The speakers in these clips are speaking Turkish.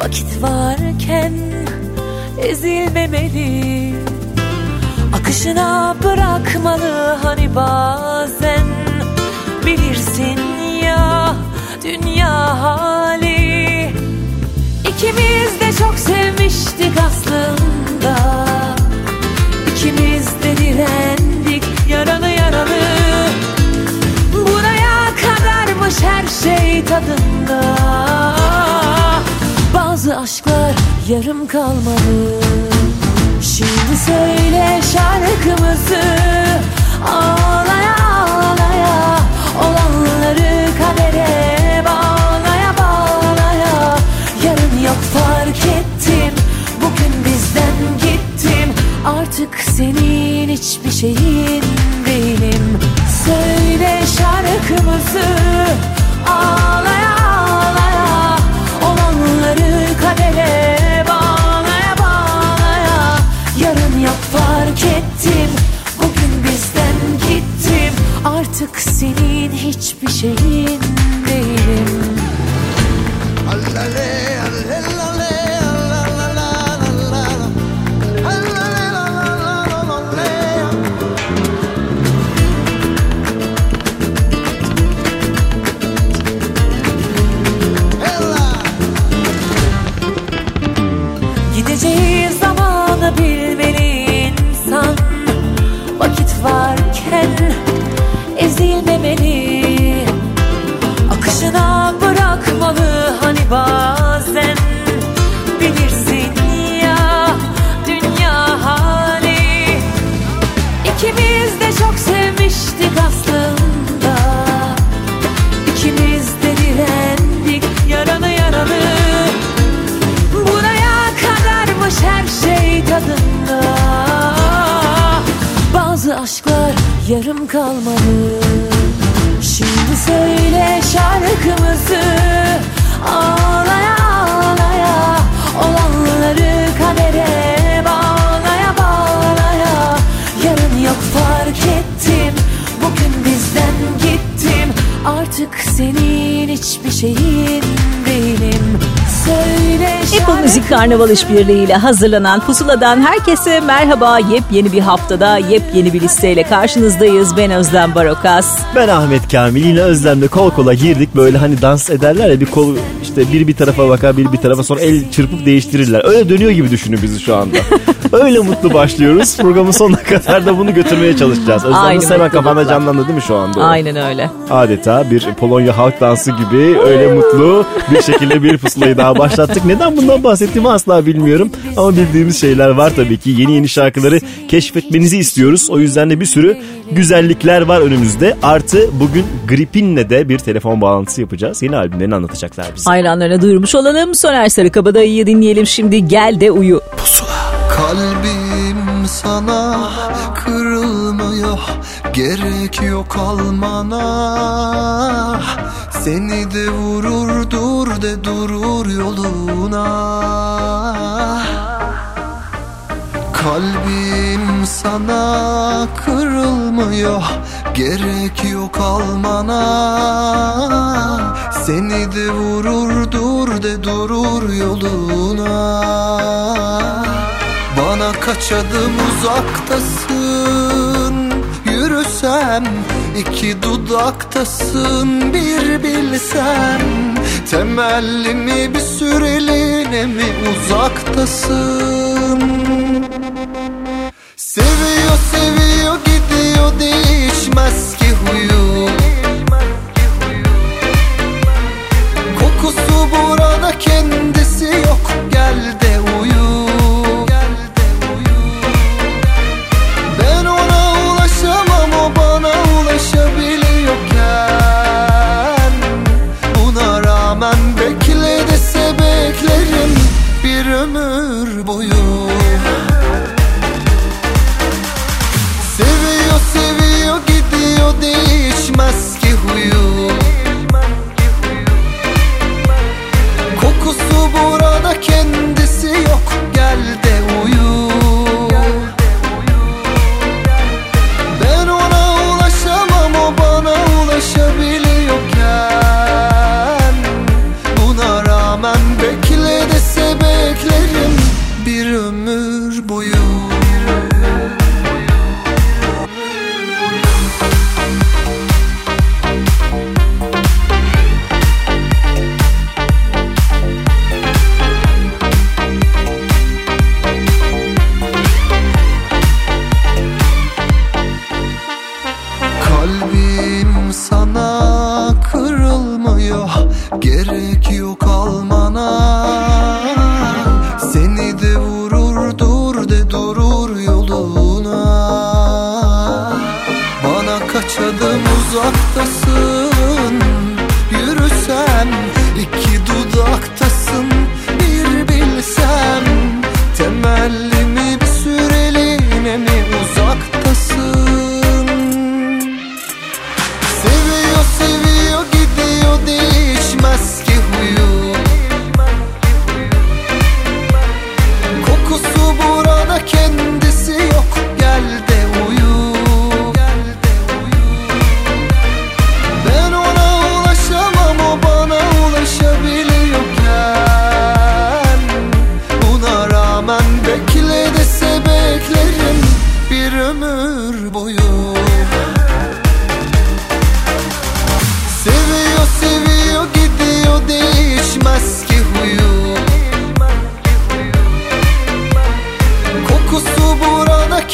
Vakit varken ezilmemeli. Akışına bırakmalı hani bazen. Bilirsin ya dünya hali. İkimiz de çok sevmiştik aslında. İkimiz de direndik yaralı yaralı. Buraya kadarmış her şey tadında Bazı aşklar yarım kalmalı Şimdi söyle şarkımızı Ağlaya ağlaya Olanları kadere bağlaya bağlaya. Yarın yok fark ettim. Bugün bizden gittim. Artık senin hiçbir şeyin değilim Söyle şarkımızı Ağlaya kadere bağlaya bağlaya. Yarın yok fark ettim. Bugün bizden gittim. Artık senin hiçbir şeyin değilim. Gideceği bazen Bilirsin ya dünya hali. İkimiz de çok sevmiştik aslında. İkimiz de direndik yaralı yaralı. Buraya kadarmış her şey tadında. Bazı aşklar yarım kalmalı. Şimdi söyle şarkımızı. Ağlaya senin hiçbir şeyin Apple Müzik Karnaval işbirliğiyle hazırlanan Pusula'dan herkese merhaba. Yepyeni bir haftada yepyeni bir listeyle karşınızdayız. Ben Özlem Barokas. Ben Ahmet Kamil yine Özlem'le kol kola girdik böyle hani dans ederler ya bir kol işte biri bir tarafa bakar biri bir tarafa sonra el çırpıp değiştirirler. Öyle dönüyor gibi düşünün bizi şu anda. Öyle mutlu başlıyoruz. Programın sonuna kadar da bunu götürmeye çalışacağız. Özlem Aynı nasıl hemen kafanda canlandı değil mi şu anda? Aynen öyle. Adeta bir Polonya halk dansı gibi öyle mutlu bir şekilde bir pusulayı daha başlattık. Neden bundan bahsettiğimi asla bilmiyorum. Ama bildiğimiz şeyler var tabii ki. Yeni yeni şarkıları keşfetmenizi istiyoruz. O yüzden de bir sürü güzellikler var önümüzde. Artı bugün Gripin'le de bir telefon bağlantısı yapacağız. Yeni albümlerini anlatacaklar bize. Hayranlarına duyurmuş olalım. Soner Sarıkabadayı'yı dinleyelim şimdi. Gel de uyu. Kalbim sana kırılmıyor Gerek yok almana Seni de vurur dur de durur yoluna. Kalbim sana kırılmıyor Gerek yok almana. Seni de vurur dur de durur yoluna. Bana kaç adım uzaktasın Yürüsem iki dudaktasın bir bilsem. Temellini bir süreliğine mi uzaktasın? Seviyor seviyor gidiyor değişmez ki huyu. Kokusu burada kendisi yok gel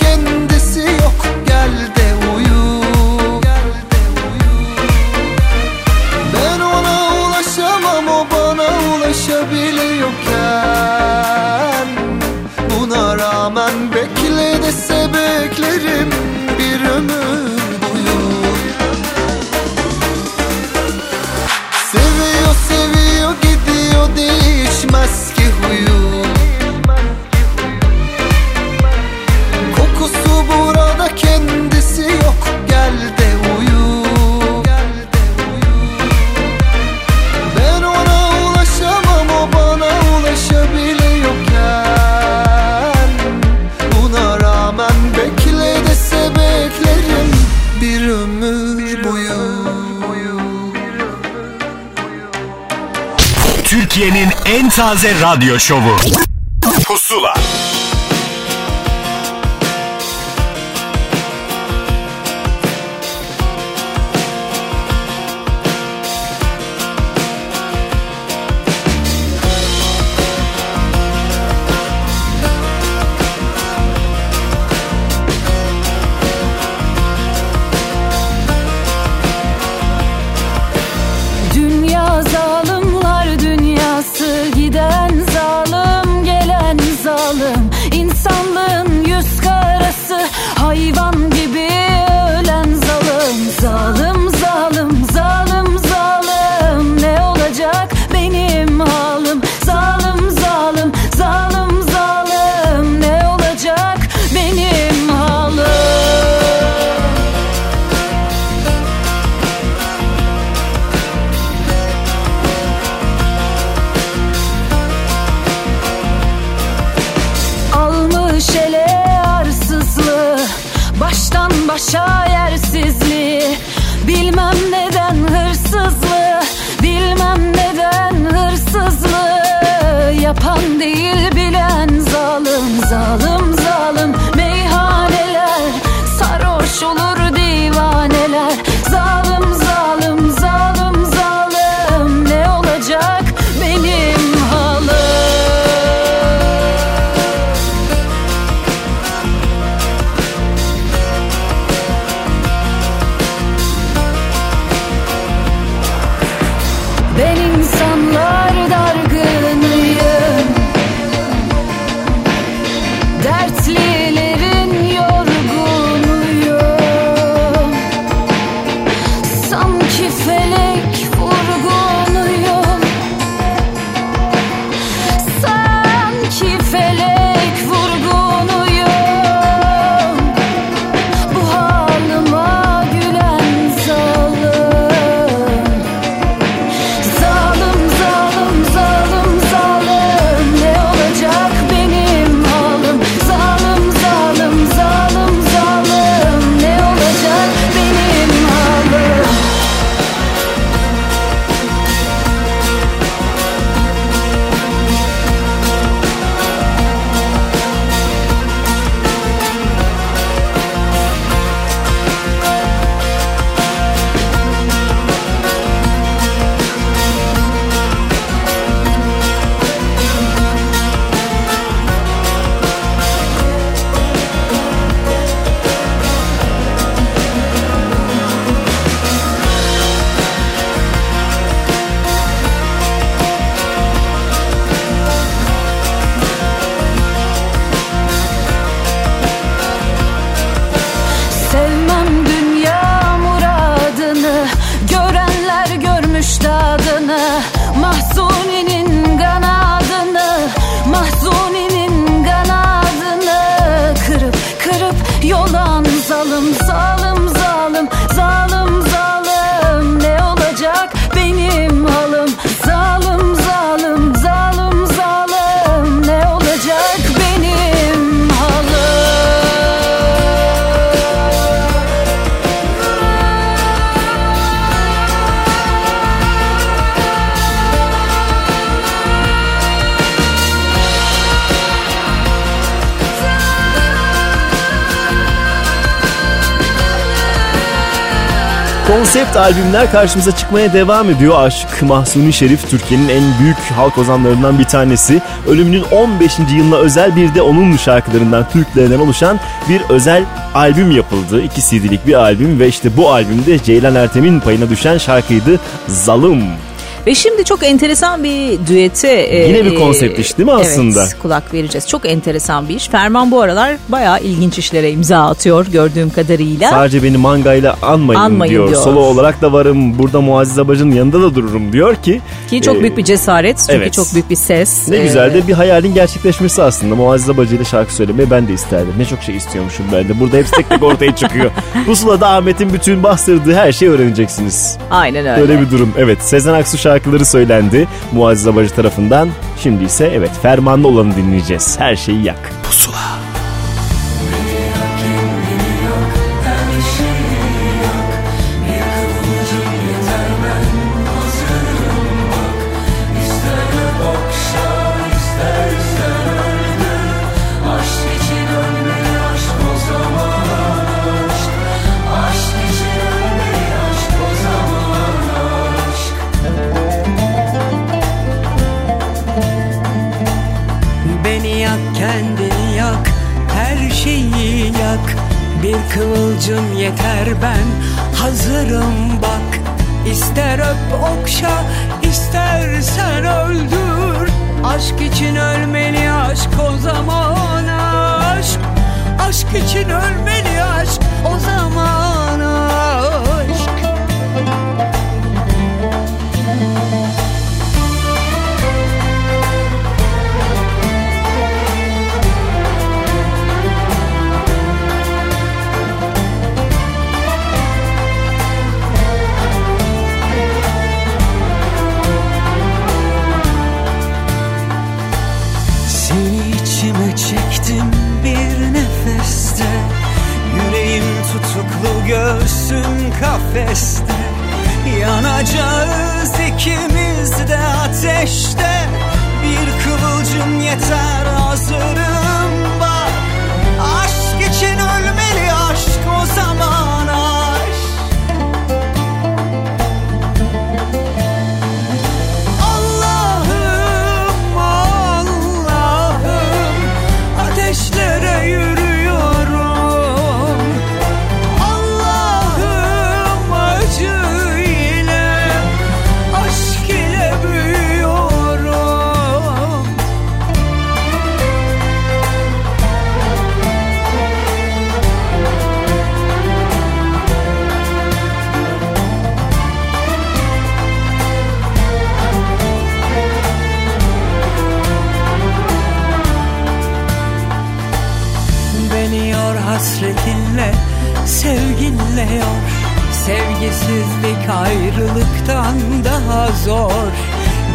burada en taze radyo şovu. Albümler karşımıza çıkmaya devam ediyor. Aşık Mahsuni Şerif Türkiye'nin en büyük halk ozanlarından bir tanesi. Ölümünün 15. yılına özel bir de onun şarkılarından, türkülerinden oluşan bir özel albüm yapıldı. İki CD'lik bir albüm ve işte bu albümde Ceylan Ertem'in payına düşen şarkıydı Zalım. Ve şimdi çok enteresan bir düete... Yine bir konsept iş değil mi aslında? Evet kulak vereceğiz. Çok enteresan bir iş. Ferman bu aralar bayağı ilginç işlere imza atıyor gördüğüm kadarıyla. Sadece beni mangayla anmayın, Anmayın diyor. diyor. Solo olarak da varım. Burada Muazzez Abacı'nın yanında da dururum diyor ki. Ki çok e, büyük bir cesaret çünkü evet. çok büyük bir ses. Ne Ee, güzel de bir hayalin gerçekleşmesi aslında. Muazzez Abacı ile şarkı söylemeyi ben de isterdim. Ne çok şey istiyormuşum ben de. Burada hepsi tek tek ortaya çıkıyor. Pusula'da Ahmet'in bütün bastırdığı her şeyi öğreneceksiniz. Aynen öyle. Böyle bir durum. Evet Sezen Aksu şarkıları söylendi Muazzez Abacı tarafından. Şimdi ise evet fermanlı olanı dinleyeceğiz. Her şeyi yak. Pusula. Göğsüm kafeste Yanacağız ikimiz de ateşte. Bir kıvılcım yeter hazırım Sevgisizlik ayrılıktan daha zor.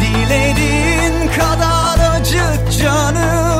Dilediğin kadar acıt canımı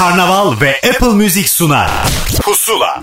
Karnaval ve Apple Music sunar. Pusula.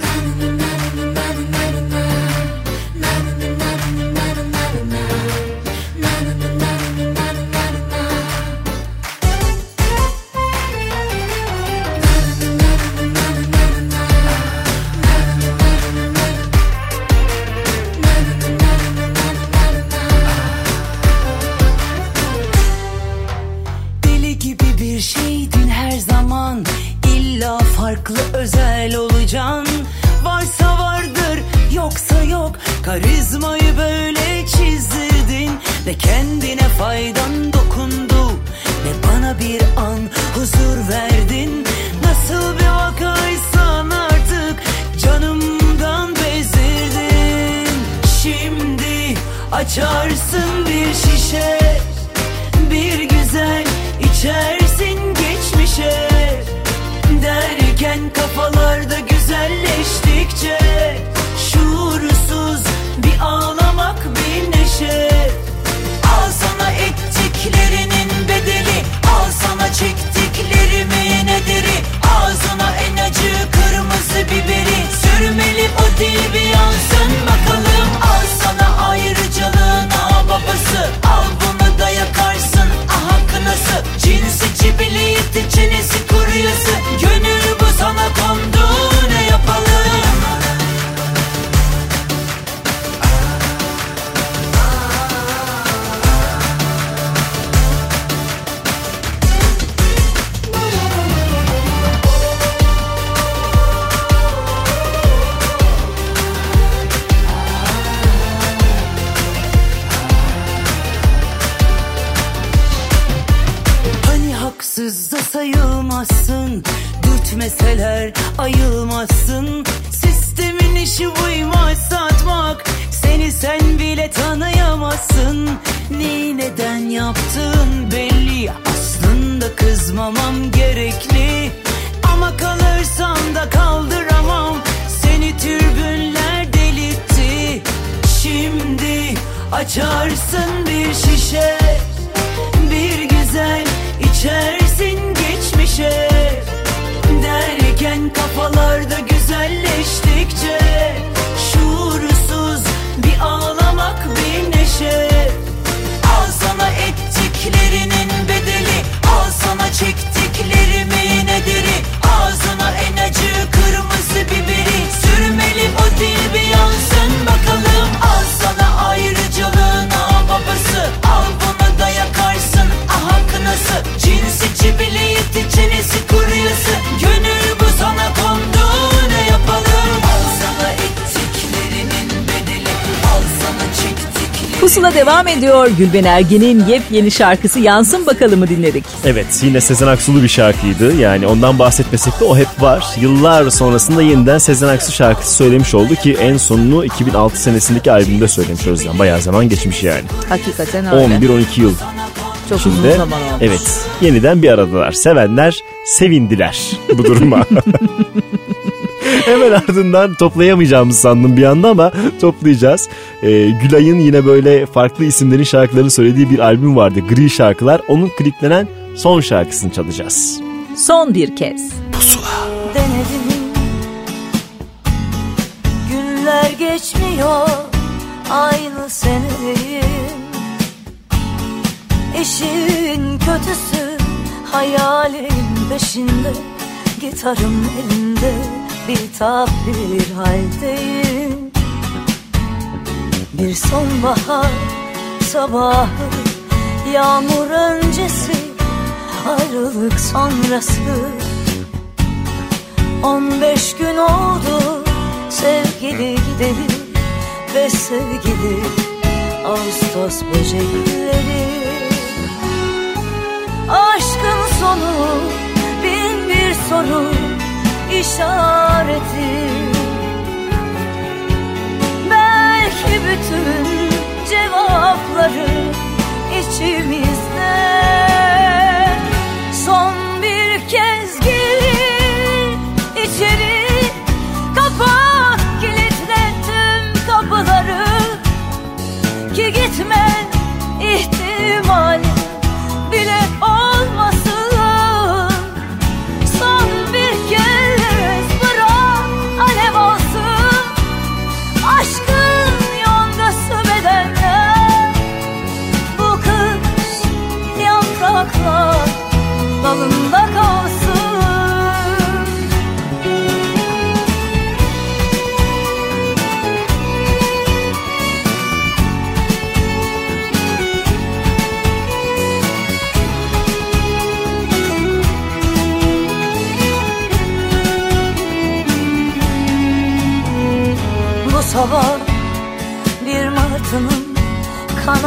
Gülben Ergen'in yepyeni şarkısı Yansın Bakalım'ı dinledik. Evet yine Sezen Aksu'lu bir şarkıydı. Yani ondan bahsetmesek de o hep var. Yıllar sonrasında yeniden Sezen Aksu şarkısı söylemiş oldu ki en sonunu 2006 senesindeki albümde söylemiş Özlem. Bayağı zaman geçmiş yani. Hakikaten öyle. 11-12 yıl Çok uzun içinde. zaman olmuş. Evet yeniden bir aradalar. Sevenler sevindiler bu duruma. Hemen ardından toplayamayacağımızı sandım bir anda ama toplayacağız. Ee, Gülay'ın yine böyle farklı isimlerin şarkılarını söylediği bir albüm vardı. Gri şarkılar. Onun kliplenen son şarkısını çalacağız. Son bir kez. denedim Günler geçmiyor aynı senedeyim İşin kötüsü hayalin peşinde Gitarım elimde bitap bir haldeyim. Bir sonbahar sabahı Yağmur öncesi ayrılık sonrası. 15 gün oldu sevgili gideli ve sevgili Ağustos böcekleri. Aşkın sonu bin bir soru işareti. Belki bütün cevapları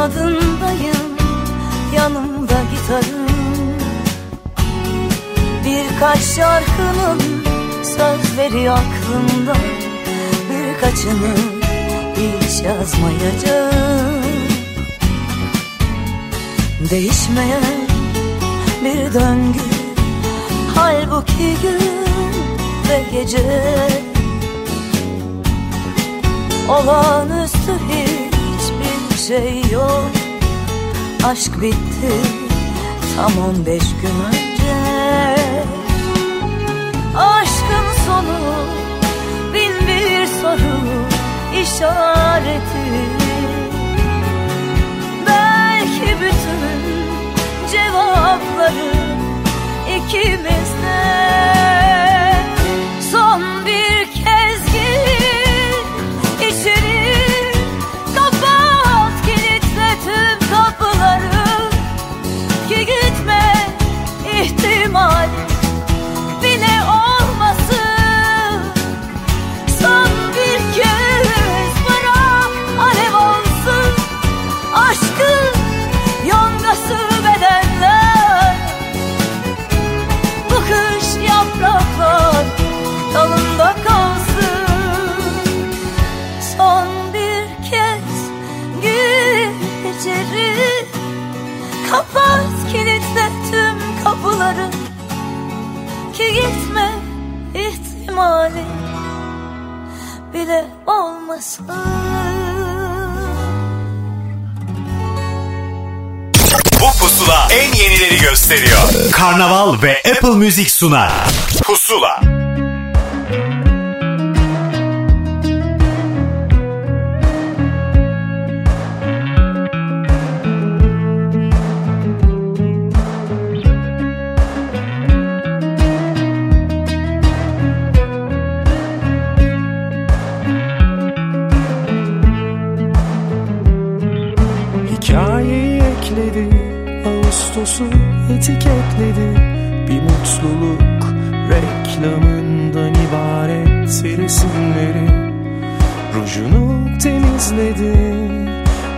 kanadındayım Yanımda gitarım. Birkaç şarkının sözleri aklımda Birkaçını hiç yazmayacağım. Değişmeyen bir döngü Halbuki gün ve gece. Olağanüstü hiçbir şey yok. Aşk bitti tam on beş gün önce. Aşkın sonu bin bir soru işareti. Belki bütün cevapları ikimizde gösteriyor. Karnaval ve Apple Music sunar. Pusula.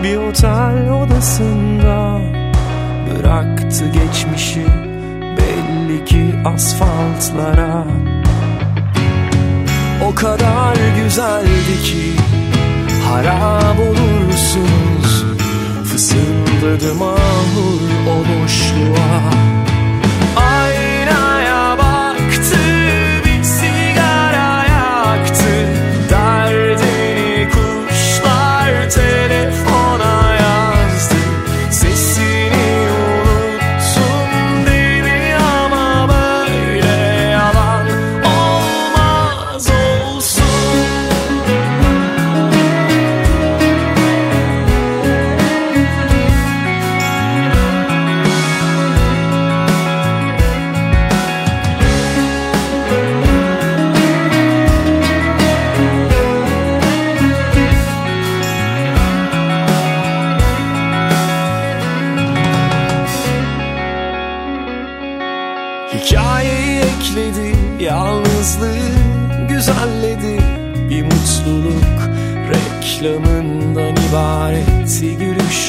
Bir otel odasında Bıraktı geçmişi belli ki asfaltlara. O kadar güzeldi ki harap olursunuz Fısıldadı mahur o boşluğa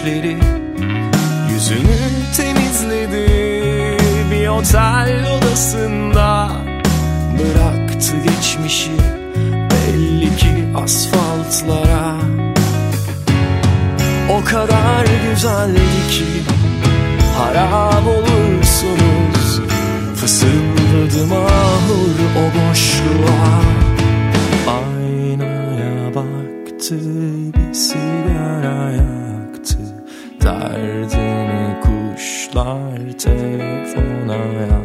gülüşleri Yüzünü temizledi Bir otel odasında. Bıraktı geçmişi Belli ki asfaltlara. O kadar güzeldi ki Harap olursunuz. Fısıldadı mahur o boşluğa takes on our realm.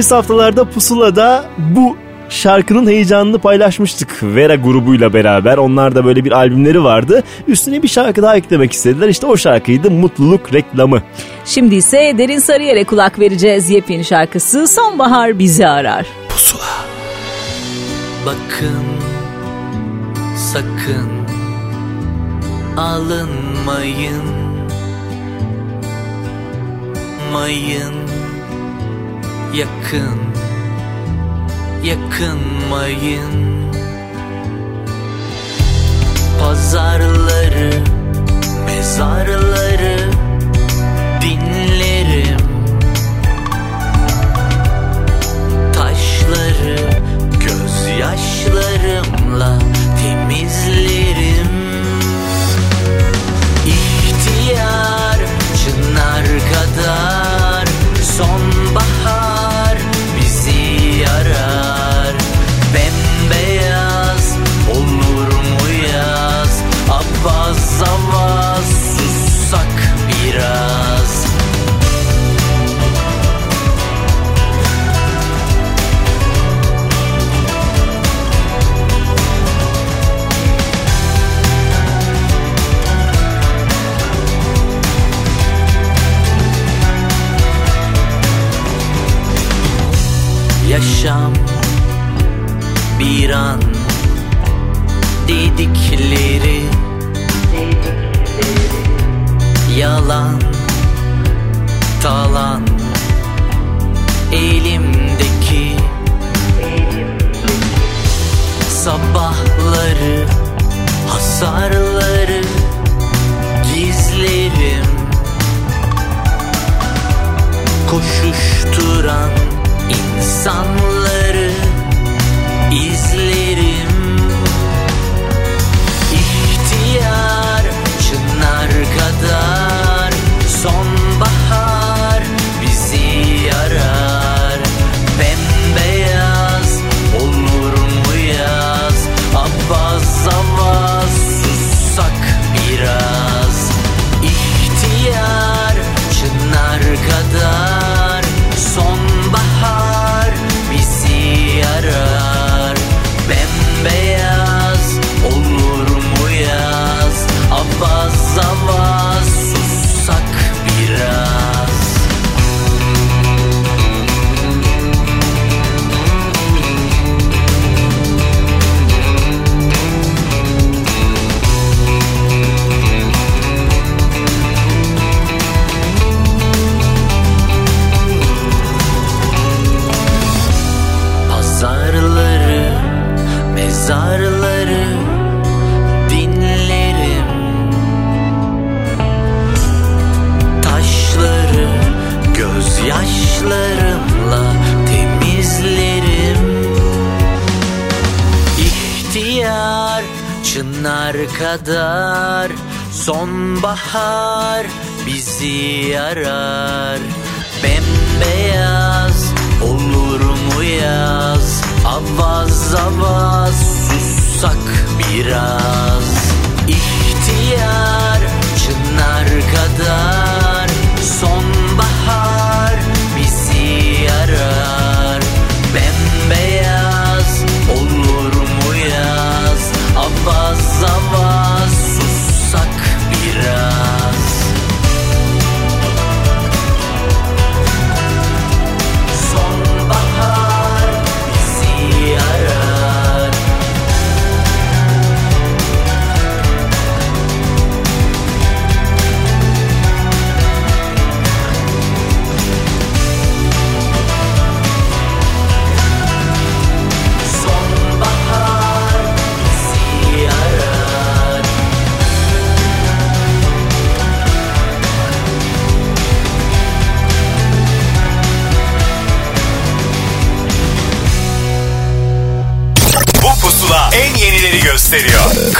Geçtiğimiz haftalarda Pusula'da bu şarkının heyecanını paylaşmıştık Vera grubuyla beraber. Onlar da böyle bir albümleri vardı. Üstüne bir şarkı daha eklemek istediler. İşte o şarkıydı Mutluluk Reklamı. Şimdi ise Derin Sarıyer'e kulak vereceğiz. Yepyeni şarkısı Sonbahar Bizi Arar. Pusula. Bakın sakın alınmayın mayın yakın yakınmayın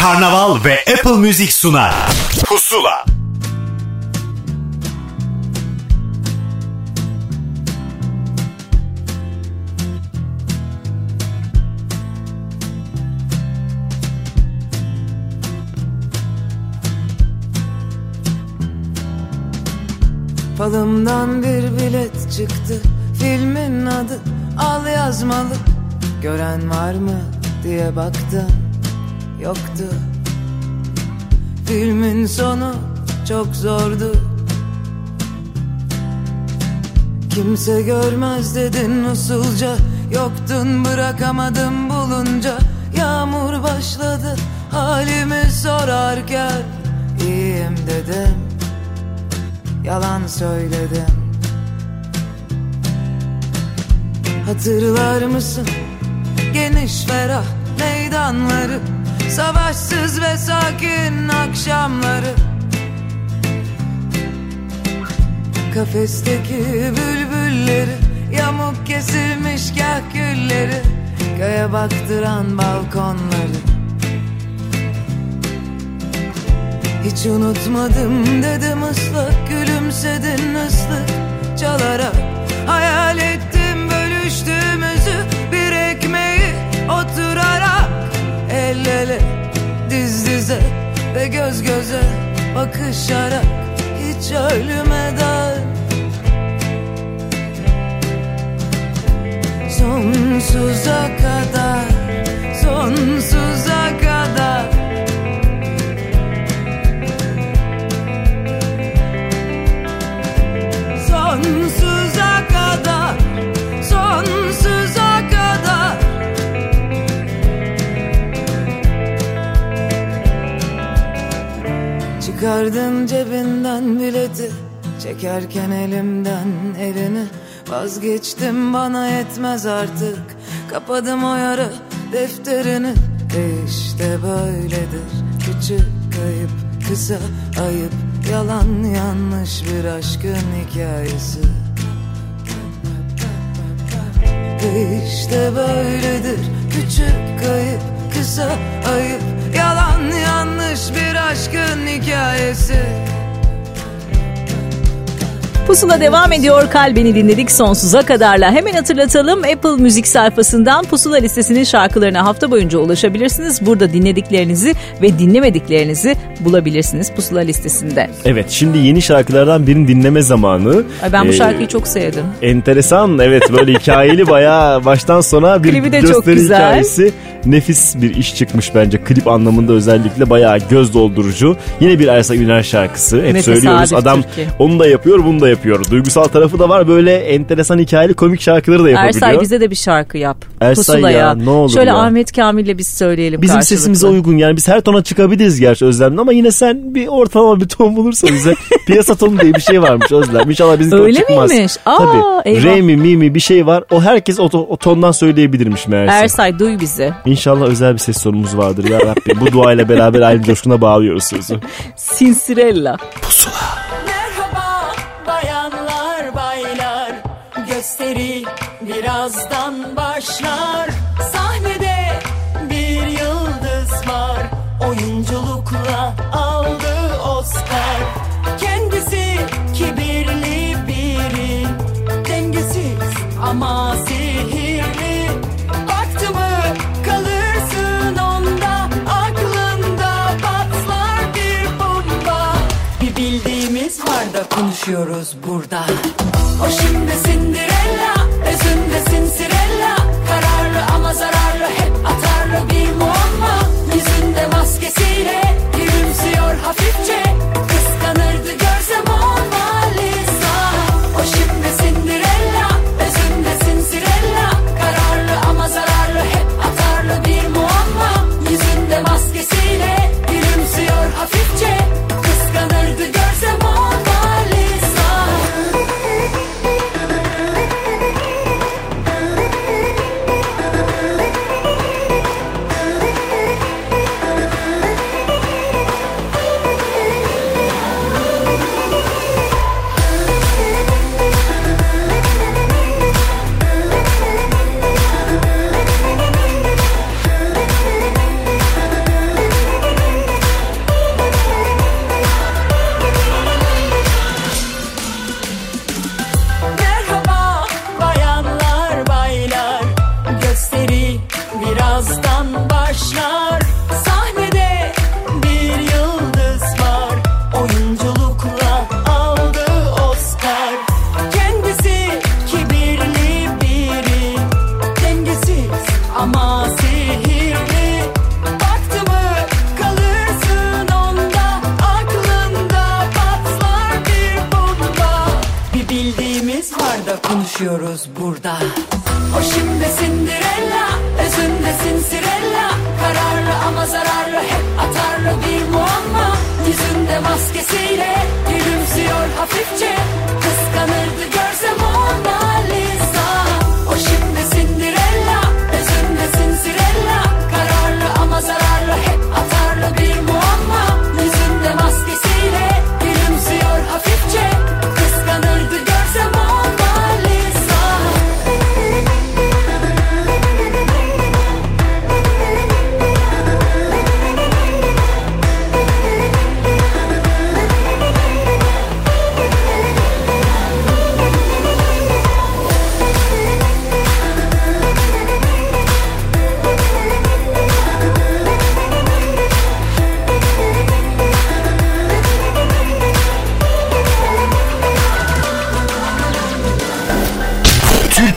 Karnaval ve Apple Music sunar. Pusula. Falımdan bir bilet çıktı Filmin adı al yazmalı Gören var mı diye baktım Yoktu. Filmin sonu çok zordu. Kimse görmez dedin usulca Yoktun bırakamadım bulunca. Yağmur başladı halimi sorarken. İyiyim dedim Yalan söyledim. Hatırlar mısın? Geniş ferah meydanları Savaşsız ve sakin akşamları. Kafesteki bülbülleri Yamuk kesilmiş kah gülleri Göğe baktıran balkonları. Hiç unutmadım dedim ıslak Gülümsedin ıslık. Çalarak Hayal ettim bölüştüğümüzü Bir ekmeği oturarak El ele diz dize ve göz göze bakışarak Hiç ölmeden. Sonsuza kadar Sonsuza Çıkardın cebinden bileti Çekerken elimden elini. Vazgeçtim bana yetmez artık. Kapadım o yara defterini. E işte böyledir. Küçük kayıp kısa ayıp. Yalan yanlış bir aşkın hikayesi. E işte böyledir. Küçük kayıp kısa ayıp. Yalan bir aşkın hikayesi Pusula devam ediyor. Kalbini dinledik sonsuza kadarla. Hemen hatırlatalım. Apple Müzik sayfasından Pusula listesinin şarkılarına hafta boyunca ulaşabilirsiniz. Burada dinlediklerinizi ve dinlemediklerinizi bulabilirsiniz Pusula listesinde. Evet şimdi yeni şarkılardan birini dinleme zamanı. Ay ben bu Ee, şarkıyı çok sevdim. Enteresan evet böyle hikayeli bayağı baştan sona bir Klibi de çok gösteri güzel. hikayesi. Nefis bir iş çıkmış bence klip anlamında özellikle bayağı göz doldurucu. Yine bir Ersa Üner şarkısı hep Ne söylüyoruz adam Türkiye. onu da yapıyor bunu da yapıyor. Duygusal tarafı da var böyle enteresan hikayeli komik şarkıları da yapabiliyor. Ersay bize de bir şarkı yap. Ersay Pusula'ya. ya, ne olur Şöyle ya. Ahmet Kamil'le biz söyleyelim Bizim karşılıklı. sesimize uygun yani biz her tona çıkabiliriz gerçi Özlem'le ama yine sen bir ortalama bir ton bulursan bize piyasa tonu diye bir şey varmış Özlem. İnşallah bizim Öyle çıkmaz. miymiş? Aa, Tabii. eyvah. Re mi mi mi bir şey var o herkes o, o tondan söyleyebilirmiş meğerse. Ersay duy bizi. İnşallah özel bir ses tonumuz vardır ya Rabbim. Bu duayla beraber aynı coşkuna bağlıyoruz sözü. Sinsirella. Merhaba Gösteri birazdan başlar. Sahnede bir yıldız var. Oyunculukla aldı Oscar. Kendisi kibirli biri. Dengesiz ama sihirli. Baktı mı kalırsın onda. Aklında patlar bir bomba. Bir bildiğimiz var da konuşuyoruz burada. O şimdi Cinderella, love.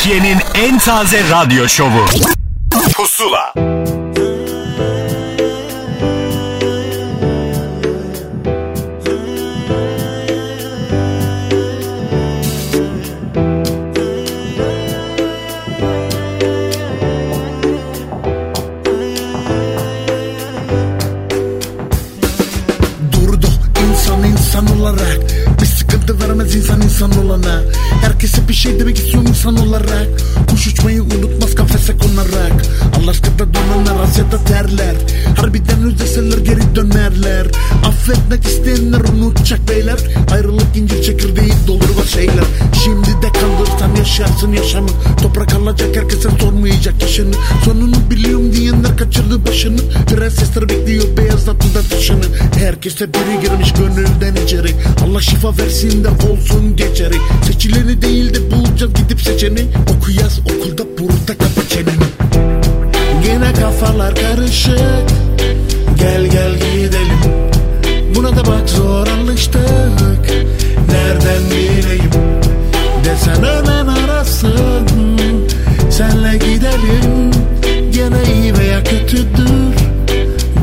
Türkiye'nin en taze radyo şovu. Pusula. Durdu insan insan olarak Bir sıkıntı vermez insan insan olana Herkese bir şey demek istiyorum Asya'da terler Harbiden özleseler geri dönerler. Affetmek isteyenler unutacak beyler. Ayrılık incir çekirdeği doldurmaz şeyler. Şimdi de kalırsan yaşarsın yaşamı. Toprak alacak herkese sormayacak yaşını. Sonunu biliyorum diyenler kaçırdı başını. Prensesler bekliyor beyaz tatlıda taşını Herkese biri girmiş gönülden içeri. Allah şifa versin de olsun geçeri Seçileni değil de bulacağız gidip seçeni. Oku yaz okulda burada kapa çeneni Yine kafalar karışık. Gel gel gidelim. Buna da bak zor alıştık Nereden bileyim? Desen hemen arasın. Senle gidelim. Gene iyi veya kötüdür.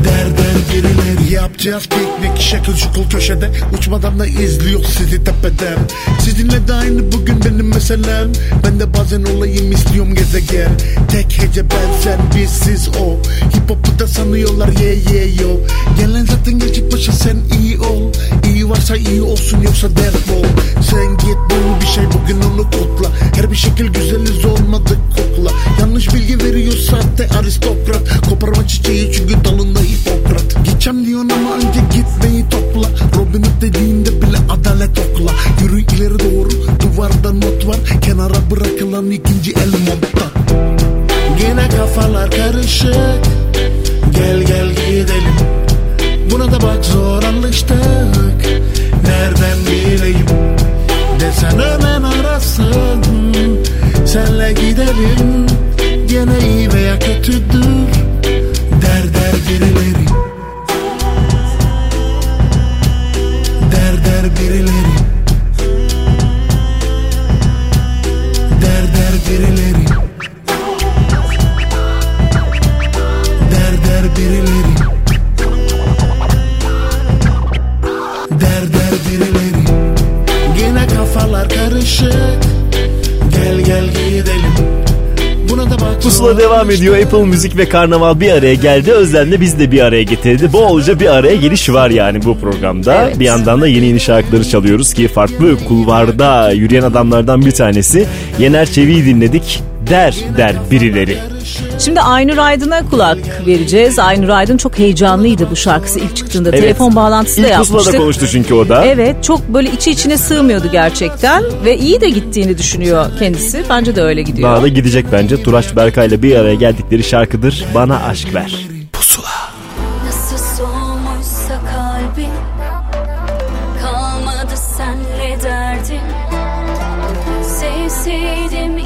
Derden birileri yapacağız? Piknik Şekil şukul köşede. Uçmadan da izliyor sizi tepeden. Sizinle de aynı bugün benim meselem. Ben de bazen olayım istiyorum gezegen. Tek hece ben sen biz siz o. Hip hop'u da sanıyorlar ye ye yo. Gelen zaten geçik başa sen iyi ol. İyi varsa iyi olsun yoksa defol. Sen git bul bir şey bugün onu kutla. Her bir şekil güzeliz olmadı kokla Yanlış bilgi veriyor sahte aristokrat. Koparma çiçeği çünkü dalında hipokrat Gideceğim diyorsun ama önce gitmeyi topla. Robin Hood dediğinde bile adalet okla. Yürü ileri doğru duvarda not var. Kenara bırakılan ikinci el montta Yine kafalar karışık. Gel gel gidelim. Buna da bak zor alıştık. Nereden bileyim? Desen hemen arasın. Senle gidelim. Gene iyi veya kötüdür. Der der birileri der Pusula devam ediyor. Apple Müzik ve Karnaval bir araya geldi. Özlem'le biz de bir araya getirdi. Bolca bir araya geliş var yani bu programda. Evet. Bir yandan da yeni yeni şarkıları çalıyoruz ki farklı kulvarda yürüyen adamlardan bir tanesi. Yener Çevik'i dinledik. Der der birileri. Şimdi Aynur Aydın'a kulak vereceğiz. Aynur Aydın çok heyecanlıydı bu şarkısı ilk çıktığında. Evet. Telefon bağlantısı da İlk yapmıştık. konuştu çünkü o da. Evet çok böyle içi içine sığmıyordu gerçekten ve iyi de gittiğini düşünüyor kendisi. Bence de öyle gidiyor. Daha da gidecek bence. Turaç Berkay'la bir araya geldikleri şarkıdır. Bana aşk ver. Nasıl soğumuşsa kalbim Kalmadı senle derdim Sevseydim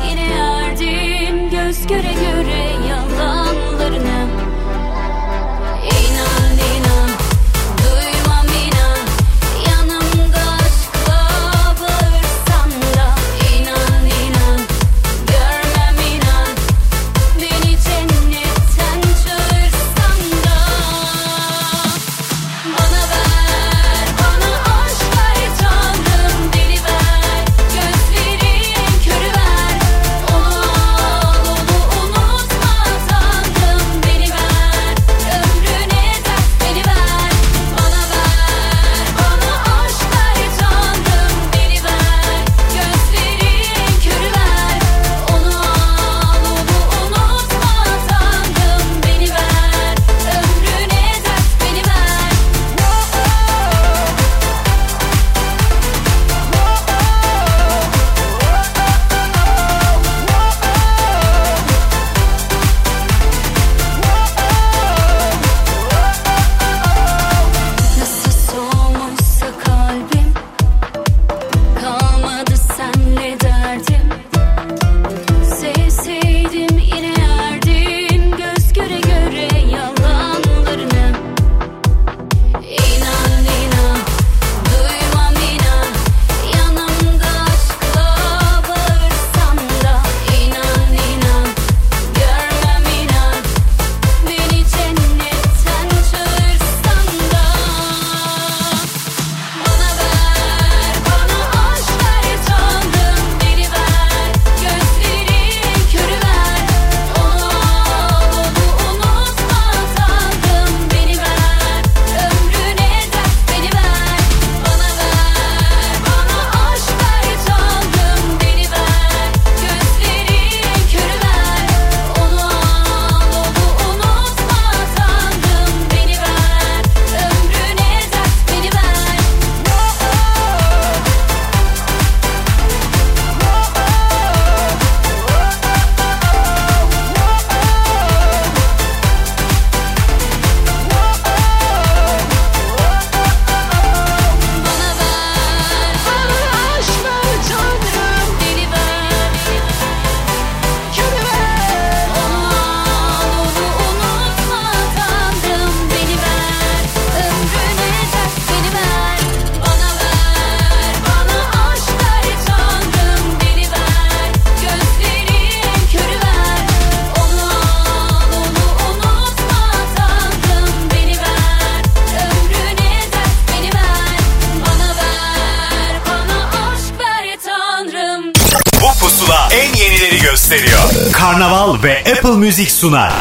Müzik sunar.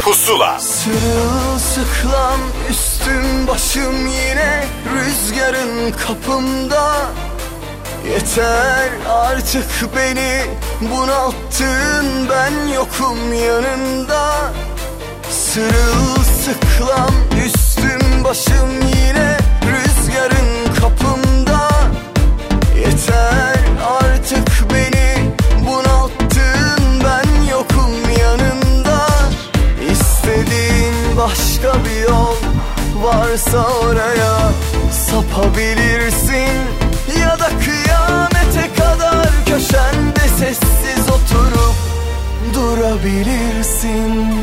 Pusula. Sırılsıklam üstüm başım yine rüzgarın kapımda Yeter artık beni bunalttın ben yokum yanında Sırılsıklam üstüm başım yine rüzgarın kapımda Yeter artık varsa oraya sapabilirsin. Ya da kıyamete kadar köşende sessiz oturup durabilirsin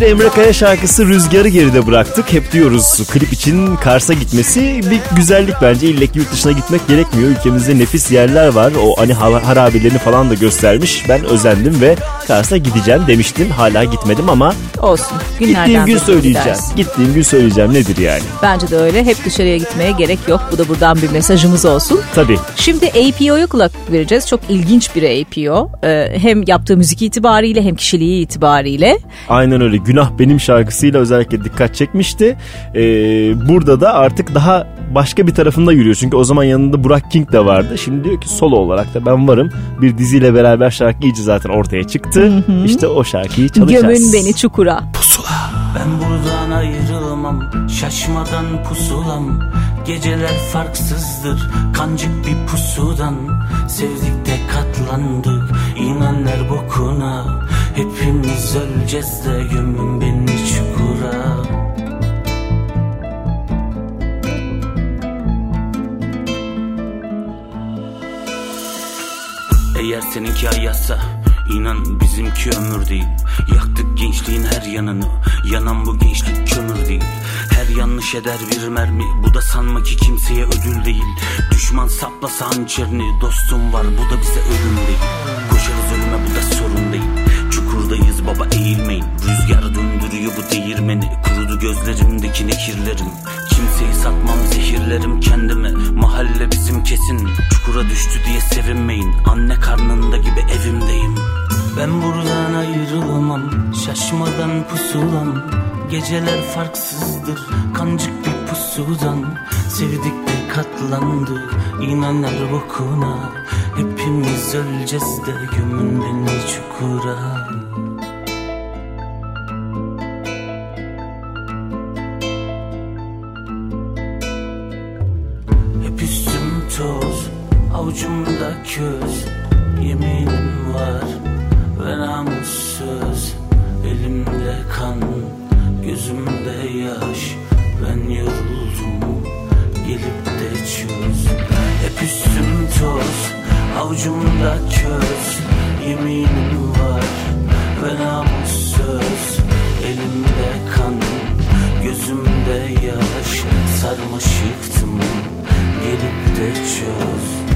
bir Emre Kaya şarkısı Rüzgar'ı geride bıraktık. Hep diyoruz klip için Kars'a gitmesi bir güzellik bence. İlle ki yurt dışına gitmek gerekmiyor. Ülkemizde nefis yerler var. O hani ha- harabelerini falan da göstermiş. Ben özendim ve Kars'a gideceğim demiştim. Hala gitmedim ama Olsun. Günlerden gittiğim gün söyleyeceğim. gidersin. Gittiğim gün söyleyeceğim nedir yani? Bence de öyle. Hep dışarıya gitmeye gerek yok. Bu da buradan bir mesajımız olsun. Tabii. Şimdi APO'ya kulak vereceğiz. Çok ilginç bir APO. Ee, hem yaptığı müzik itibariyle hem kişiliği itibariyle. Aynen öyle. Günah Benim şarkısıyla özellikle dikkat çekmişti. Ee, burada da artık daha başka bir tarafında yürüyor. Çünkü o zaman yanında Burak King de vardı. Şimdi diyor ki solo olarak da ben varım. Bir diziyle beraber şarkı iyice zaten ortaya çıktı. İşte o şarkıyı çalacağız. Gömün beni çukura. Ben buradan ayrılmam Şaşmadan pusulam. Geceler farksızdır Kancık bir pusudan. Sevdik de katlandık İnanlar bokuna. Hepimiz öleceğiz de Gömün beni çukura. Eğer seninki ayasa inan bizimki ömür değil. Yaktık gençliğin her yanını. Yanan bu gençlik kömür değil. Her yanlış eder bir mermi. Bu da sanma ki kimseye ödül değil. Düşman saplasa hançerini Dostum var bu da bize ölüm değil. Koşarız ölüme Çukurdayız baba eğilmeyin. Rüzgar döndürüyor bu değirmeni. Kurudu gözlerimdeki nekirlerim. Kimseyi satmam zehirlerim kendime. Mahalle bizim kesin. Çukura düştü diye sevinmeyin. Anne karnında gibi evimdeyim. Ben buradan ayrılamam. Şaşmadan pusulam. Geceler farksızdır. Kancık bir pusudan. Sevdik de katlandık inan her bokuna Hepimiz öleceğiz de gömün beni çukura Avucumda köz Yeminim var Ve namussuz. Elimde kan Gözümde yaş Ben yoruldum Gelip de çöz. Hep üstüm toz Avucumda köz Yeminim var Ve namussuz. Elimde kan Gözümde yaş Sarmış yıktım Gelip de çöz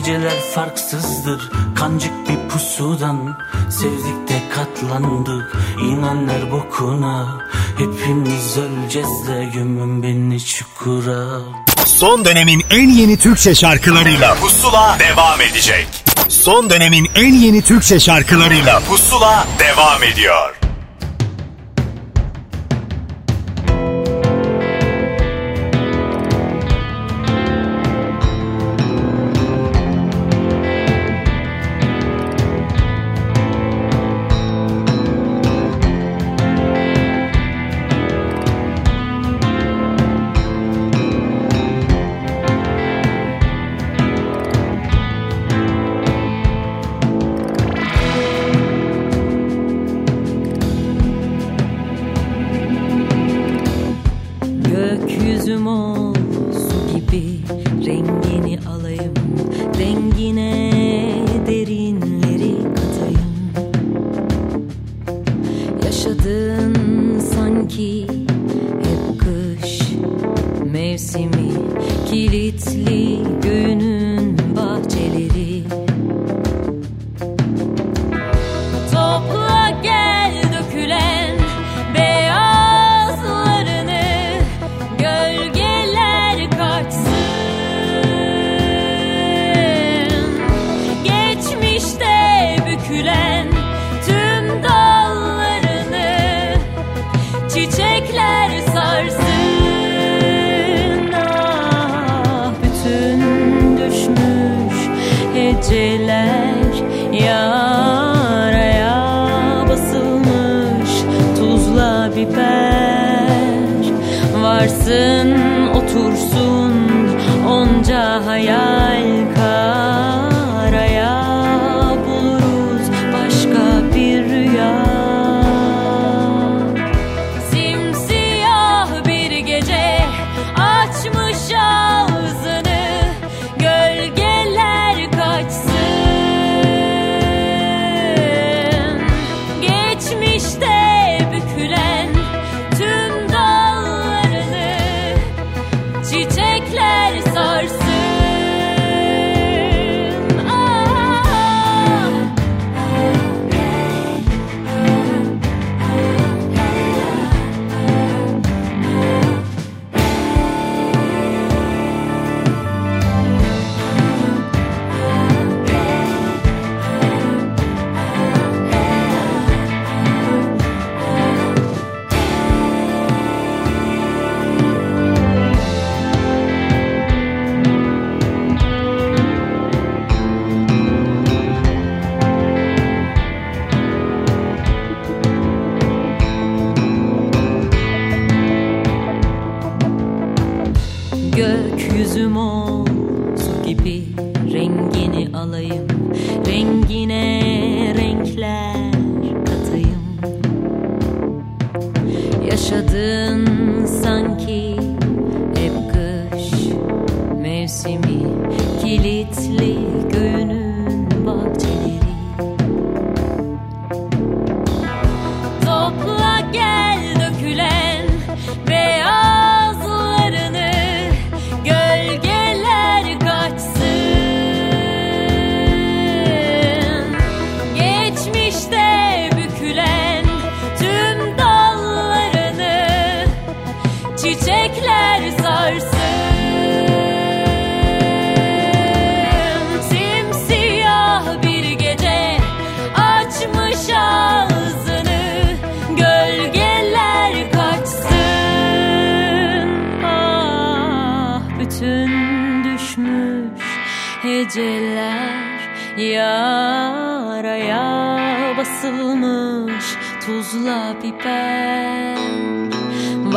Geceler farksızdır Kancık bir pusudan Sevdik de katlandık İnan der bokuna Hepimiz öleceğiz de gömün beni çukura Son dönemin en yeni Türkçe şarkılarıyla Pusula devam edecek. Son dönemin en yeni Türkçe şarkılarıyla Pusula devam ediyor. Gökyüzüm ol su gibi. Rengini alayım Rengine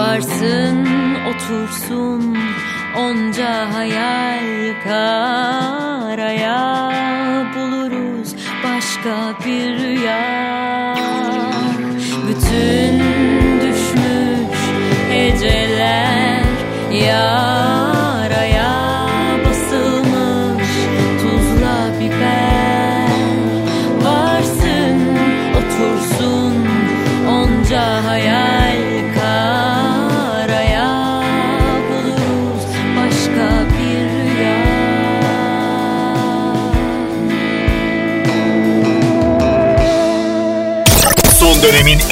Varsın otursun onca hayal karaya Buluruz başka bir rüya. Bütün düşmüş heceler yaraya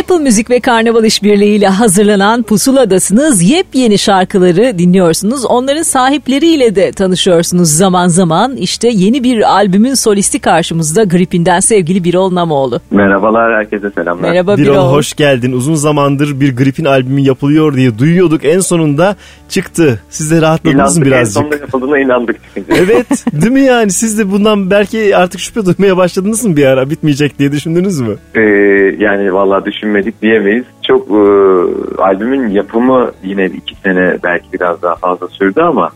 Apple Müzik ve Karnaval İşbirliği ile hazırlanan Pusuladasınız. Yepyeni şarkıları dinliyorsunuz. Onların sahipleriyle de tanışıyorsunuz zaman zaman. İşte yeni bir albümün solisti karşımızda Gripin'den sevgili Birol Namoğlu. Merhabalar herkese selamlar. Merhaba Birol Birol. hoş geldin. Uzun zamandır bir gripin albümü yapılıyor diye duyuyorduk. En sonunda çıktı. Siz de rahatladınız mı İnandık en birazcık? sonunda yapıldığına inandık. Evet değil mi yani siz de bundan belki artık şüphe duymaya başladınız mı bir ara bitmeyecek diye düşündünüz mü? Ee, yani vallahi düşünmedik diyemeyiz. Çok e, albümün yapımı yine iki sene belki biraz daha fazla sürdü ama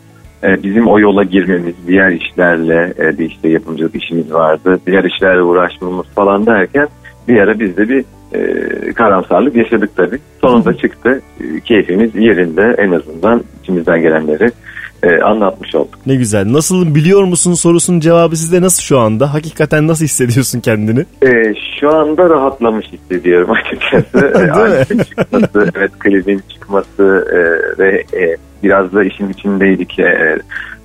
e, bizim o yola girmemiz, diğer işlerle e, bir işte yapımcılık işimiz vardı. Diğer işlerle uğraşmamız falan derken bir ara biz de bir e, karamsarlık yaşadık tabii. Sonunda çıktı. E, keyfimiz yerinde en azından içimizden gelenleri e, anlatmış olduk. Ne güzel. Nasıl biliyor musun sorusunun cevabı sizde nasıl şu anda? Hakikaten nasıl hissediyorsun kendini? Ee, şu anda rahatlamış hissediyorum açıkçası. Ee, albümün çıkması, evet klibin çıkması e, ve e, biraz da işin içindeydik. E,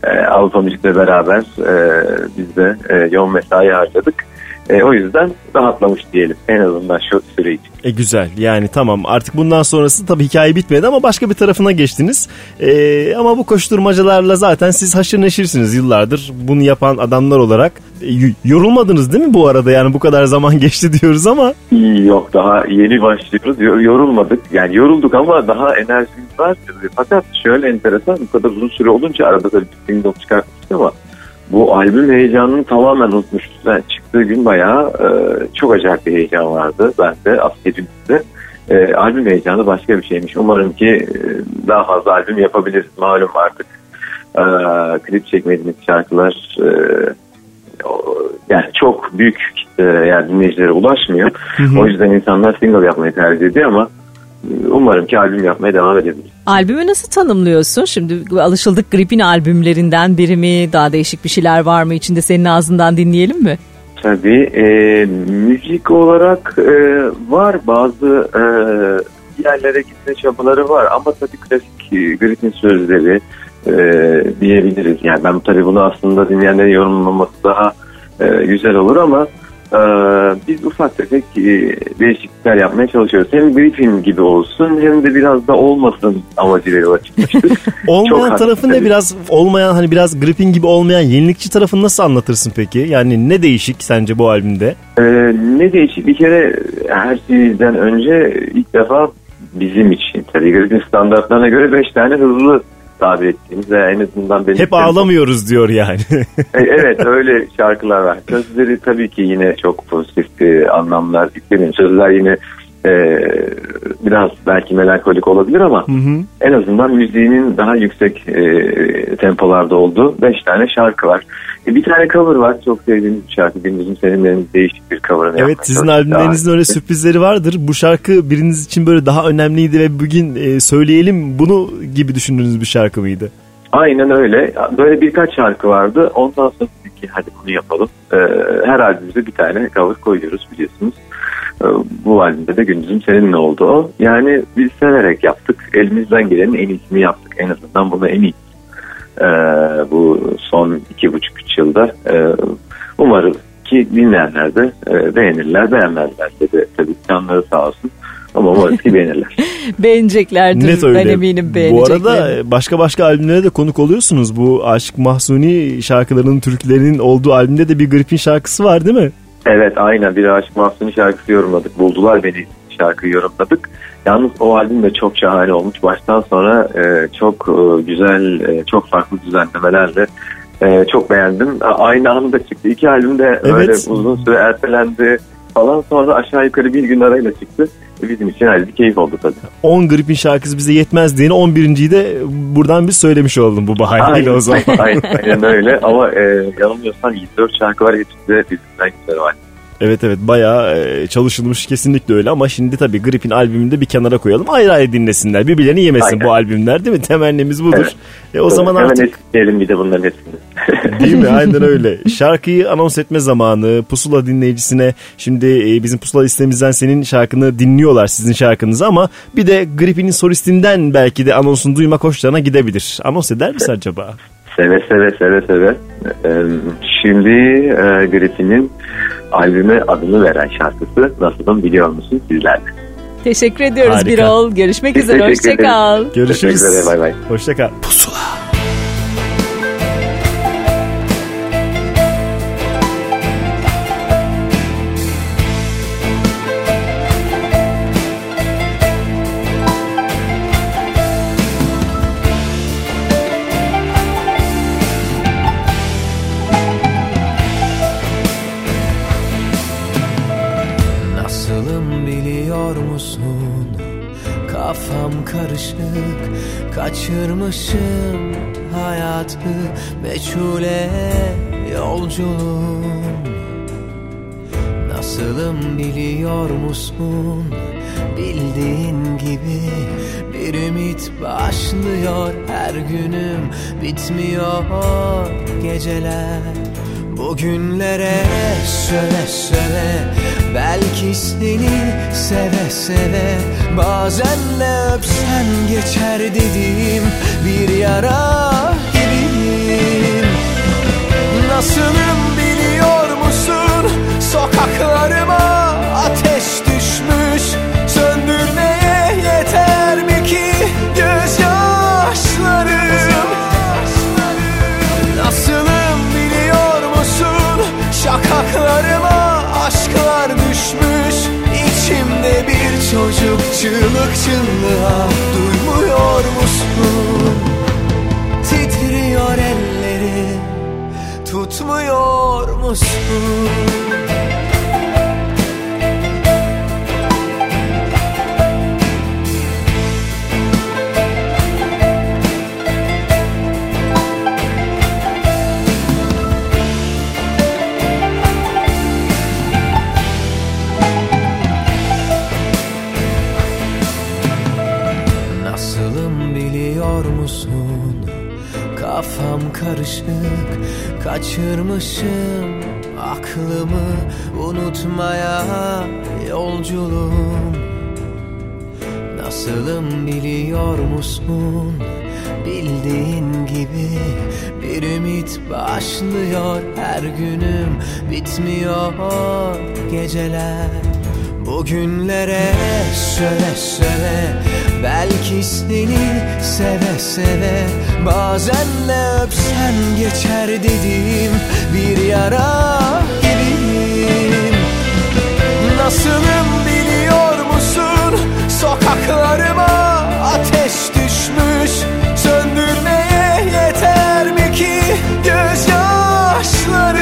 e, Avrupa Müzik'le beraber e, biz de e, yoğun mesai harcadık. E, o yüzden rahatlamış diyelim en azından şu süre için. E güzel yani tamam artık bundan sonrası tabii hikaye bitmedi ama başka bir tarafına geçtiniz. E, ama bu koşturmacalarla zaten siz haşır neşirsiniz yıllardır bunu yapan adamlar olarak. E, yorulmadınız değil mi bu arada yani bu kadar zaman geçti diyoruz ama. Yok daha yeni başlıyoruz. Yo- Yorulmadık. Yani yorulduk ama daha enerjimiz var. Fakat şöyle enteresan bu kadar uzun süre olunca arada da bir çıkartmıştık ama bu albüm heyecanını tamamen unutmuşuz. Yani çıktığı gün bayağı e, çok acayip bir heyecan vardı. Ben de askerimizde. E, albüm heyecanı başka bir şeymiş. Umarım ki e, daha fazla albüm yapabiliriz. Malum artık e, klip çekmediğimiz şarkılar e, yani çok büyük kitlelere yani dinleyicilere ulaşmıyor. O yüzden insanlar single yapmayı tercih ediyor ama umarım ki albüm yapmaya devam edebiliriz. Albümü nasıl tanımlıyorsun? Şimdi alışıldık Gripin albümlerinden biri mi? Daha değişik bir şeyler var mı? İçinde senin ağzından dinleyelim mi? Tabii e, müzik olarak e, var bazı e, yerlere gitme çabaları var ama tabii klasik e, Griffin sözleri e, diyebiliriz. Yani ben tabii bunu aslında dinleyenlerin yorumlaması daha e, güzel olur ama e, biz ufak tefek e, değişiklikler yapmaya çalışıyoruz. Hem Griffin gibi olsun hem de biraz da olmasın amacıyla yola çıkmıştık. Olmayan Çok tarafı ne biraz olmayan hani biraz gripin gibi olmayan yenilikçi tarafını nasıl anlatırsın peki? Yani ne değişik sence bu albümde? Ee, ne değişik bir kere her şeyden önce ilk defa bizim için tabii Gripin standartlarına göre 5 tane hızlı tabir ettiğimiz ve en azından benim Hep ağlamıyoruz diyor yani. E, evet öyle şarkılar var. Sözleri tabii ki yine çok pozitif e, anlamlar yükleniyor. Sözler yine e, biraz belki melankolik olabilir ama en azından müziğinin daha yüksek e, tempolarda olduğu 5 tane şarkı var. Bir tane cover var. Çok sevdiğimiz bir şarkı. Gündüz'ün senin benim değişik bir cover'ını Evet sizin albümlerinizin öyle sürprizleri vardır. Bu şarkı biriniz için böyle daha önemliydi ve bugün e, söyleyelim bunu gibi düşündüğünüz bir şarkı mıydı? Aynen öyle. Böyle birkaç şarkı vardı. Ondan sonra dedik ki hadi bunu yapalım. Ee, her albümümüze bir tane cover koyuyoruz biliyorsunuz. Ee, bu albümde de Gündüz'ün seninle oldu o. Yani biz severek yaptık. Elimizden gelenin en iyisini yaptık. En azından bunu en iyi. Ee, bu son iki buçuk üç yılda. Ee, umarım ki dinleyenler de e, beğenirler. Beğenmezlerse de tabii canları sağ olsun. Ama umarım ki beğenirler. Beğeneceklerdir. Net öyle. Ben eminim Bu beğenecekler. arada e, başka başka albümlere de konuk oluyorsunuz. Bu Aşık Mahsuni şarkılarının, türkülerinin olduğu albümde de bir Gripin şarkısı var değil mi? Evet aynen bir Aşık Mahsun'un şarkısı yorumladık. Buldular beni şarkıyı yorumladık. Yalnız o albüm de çok şahane olmuş. Baştan sonra e, çok e, güzel, e, çok farklı düzenlemelerle e, çok beğendim. Aynı anda çıktı. İki albüm de öyle uzun süre ertelendi falan. Sonra aşağı yukarı bir gün arayla çıktı. E, Bizim için ayrı bir keyif oldu tabii. 10 Gripin şarkısı bize yetmez diyeni 11.yi de buradan bir söylemiş oldum bu bahaneyle o zaman. aynen, aynen öyle ama e, yanılmıyorsam 24 şarkı var. Hepsi de birbirinden güzel var. Evet evet bayağı e, çalışılmış kesinlikle öyle ama şimdi tabii Grip'in albümünü de bir kenara koyalım. Ayrı ayrı dinlesinler. Birbirlerini yemesin Aynen. bu albümler değil mi? Temennimiz budur. Evet. E, o zaman Hemen artık eskileyelim bir de bunların hepsini. değil mi? Aynen öyle. Şarkıyı anons etme zamanı. Pusula dinleyicisine şimdi e, bizim Pusula listemizden senin şarkını dinliyorlar sizin şarkınızı ama bir de Grip'in solistinden belki de anonsunu duymak hoşlarına gidebilir. Anons eder misin acaba? Seve seve seve seve. Ee, şimdi e, Griffin'in albüme adını veren şarkısı Nasılım Biliyor Musun sizlerle. Teşekkür ediyoruz Harika. Birol. Görüşmek Biz üzere. Hoşçakal. Görüşürüz. Görüşmek üzere, bay bay. Hoşça kal. Karışık Kaçırmışım hayatı Meçhule yolculuğum Nasılım biliyor musun? Bildiğin gibi bir ümit başlıyor Her günüm bitmiyor geceler Bugünlere söve söve Belki seni seve seve Bazen de öpsen geçer dediğim Bir yara gibiyim Nasılım biliyor musun? Sokaklarıma çığlığa Duymuyor musun? Titriyor ellerim Tutmuyor musun? Karışık Kaçırmışım aklımı unutmaya yolculuğum. Nasılım biliyor musun? Bildiğin gibi bir ümit başlıyor. Her günüm bitmiyor. Geceler Bugünlere söve söve Belki seni seve seve Bazen de öpsen geçer dediğim Bir yara gibiyim Nasılım biliyor musun? Sokaklarıma ateş düşmüş Söndürmeye yeter mi ki gözyaşlarım?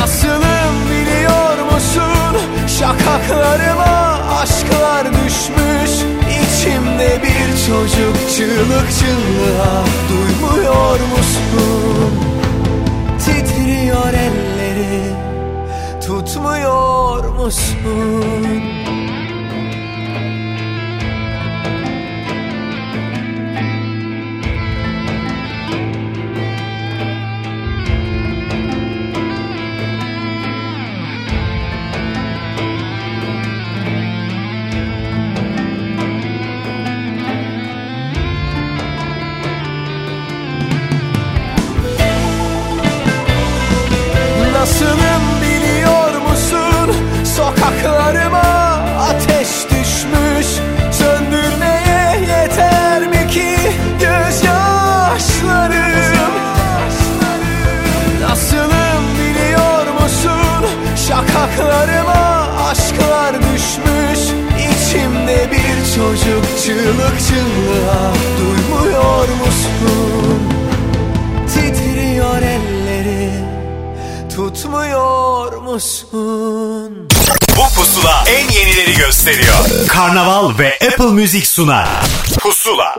Nasılım biliyor musun? Şakaklarıma çocuk çığlık çığlığa Duymuyor musun? Titriyor elleri Tutmuyor musun? Sokaklarıma ateş düşmüş. Söndürmeye yeter mi ki gözyaşlarım? Nasılım biliyor musun? Şakaklarıma aşklar düşmüş. İçimde bir çocuk çığlık çığlığa Duymuyor musun? Titriyor ellerim. Tutmuyor musun? Pusula en yenileri gösteriyor. Karnaval ve Apple Müzik sunar. Pusula.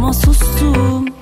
ama sustum.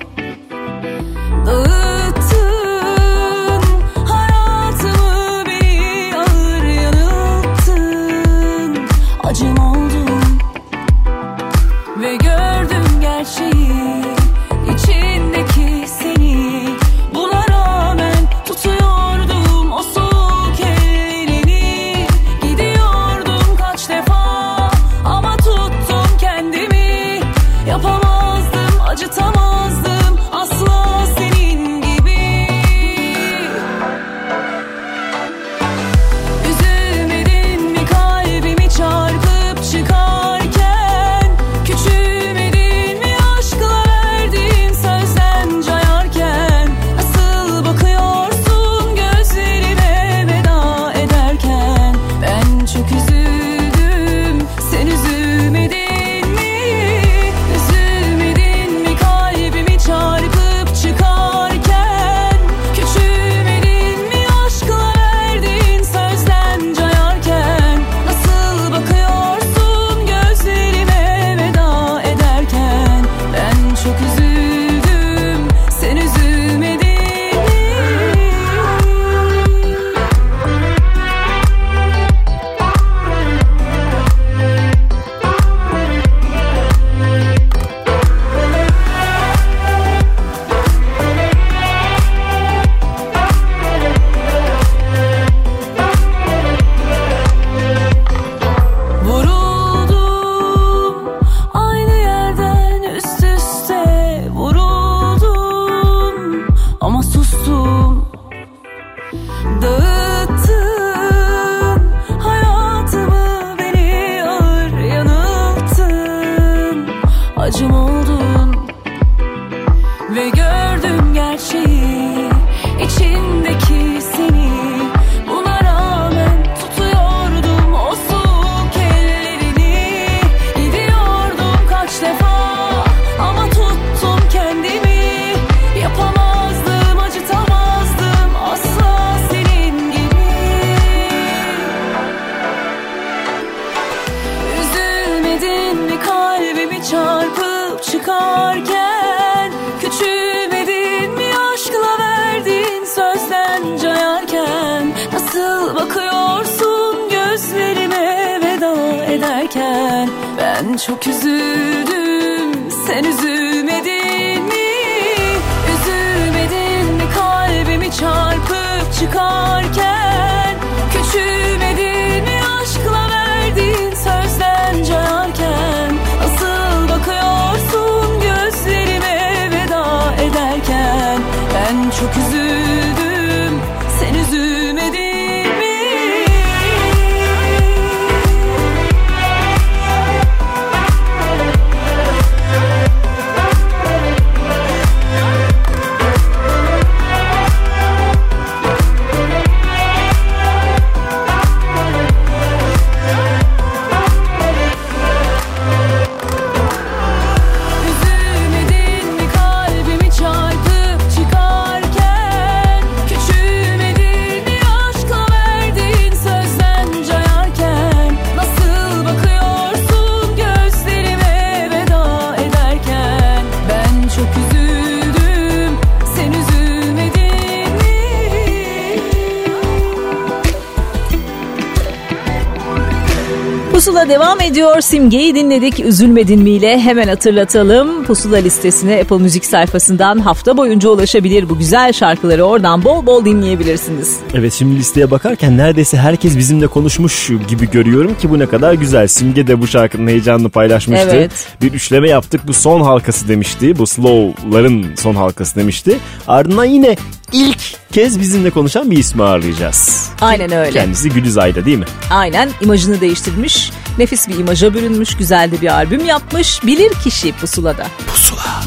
Ediyor. Simge'yi dinledik. Üzülmedin mi ile hemen hatırlatalım. Pusula listesine Apple Müzik sayfasından hafta boyunca ulaşabilir. Bu güzel şarkıları oradan bol bol dinleyebilirsiniz. Evet şimdi listeye bakarken neredeyse herkes bizimle konuşmuş gibi görüyorum ki bu ne kadar güzel. Simge de bu şarkının heyecanını paylaşmıştı. Evet. Bir üçleme yaptık bu son halkası demişti. Bu slow'ların son halkası demişti. Ardından yine ilk kez bizimle konuşan bir ismi ağırlayacağız. Aynen öyle. Kendisi Gülizay'da değil mi? Aynen imajını değiştirmiş. Nefis bir imaja bürünmüş. Güzel de bir albüm yapmış. Bilir kişi pusulada.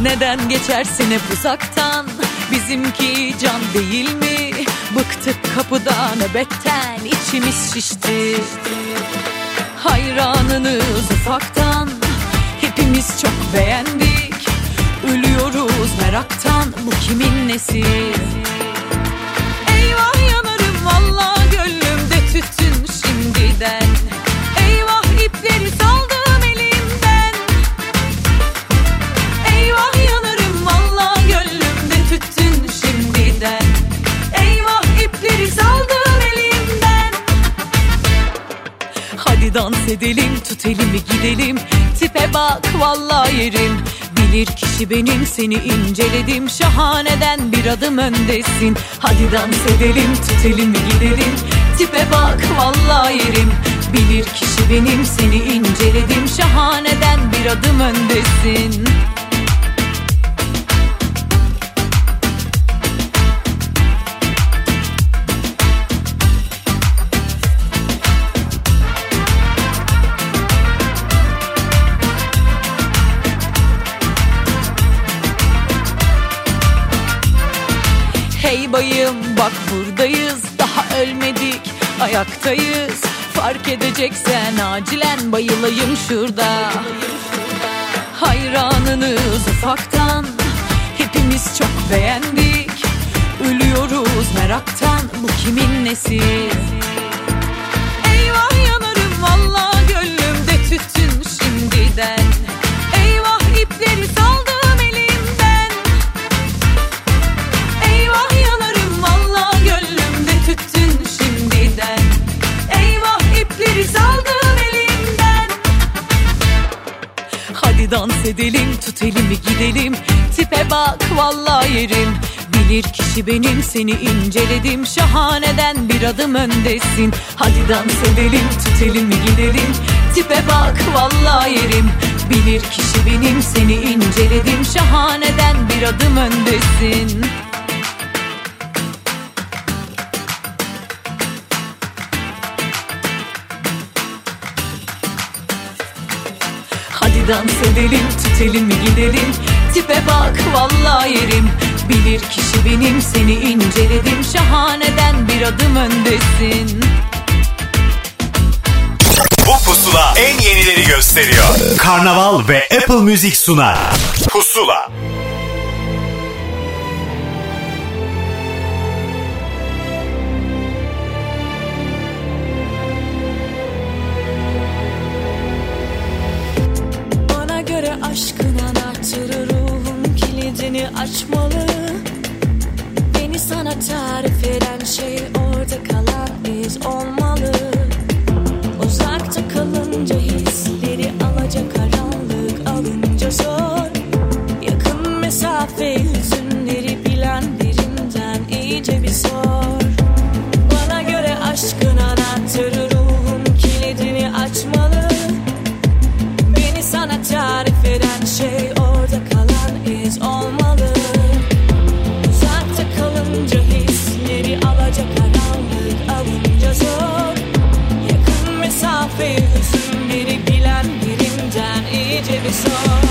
Neden geçersin hep uzaktan Bizimki can değil mi Bıktık kapıda nöbetten içimiz şişti Hayranınız ufaktan Hepimiz çok beğendik Ölüyoruz meraktan Bu kimin nesi Eyvah yanarım valla gönlümde tütün şimdiden Dans edelim tut elimi gidelim. Tipe bak valla yerim. Bilir kişi benim seni inceledim. Şahaneden bir adım öndesin. Hadi dans edelim tut elimi gidelim. Tipe bak valla yerim. Bilir kişi benim seni inceledim. Şahaneden bir adım öndesin Hey bayım bak buradayız. Daha ölmedik ayaktayız. Fark edeceksen acilen bayılayım şurada. Hayranınız ufaktan Hepimiz çok beğendik. Ölüyoruz meraktan Bu kimin nesi? Eyvah yanarım valla gönlümde tütün şimdiden Dans edelim tut elimi gidelim. Tipe bak valla yerim. Bilir kişi benim seni inceledim. Şahaneden bir adım öndesin. Hadi dans edelim tut elimi gidelim. Tipe bak valla yerim. Bilir kişi benim seni inceledim. Şahaneden bir adım öndesin dans edelim tut elimi gidelim Tipe bak valla yerim Bilir kişi benim seni inceledim Şahaneden bir adım öndesin Bu pusula en yenileri gösteriyor. Karnaval ve Apple Müzik sunar. Pusula. Kilidini açmalı. Beni sana tarif eden şey orada kalan iz olmalı. Uzakta kalınca hisleri alacak karanlık alınca zor. Yakın mesafe hüzünleri bilen birinden iyice bir sor iyice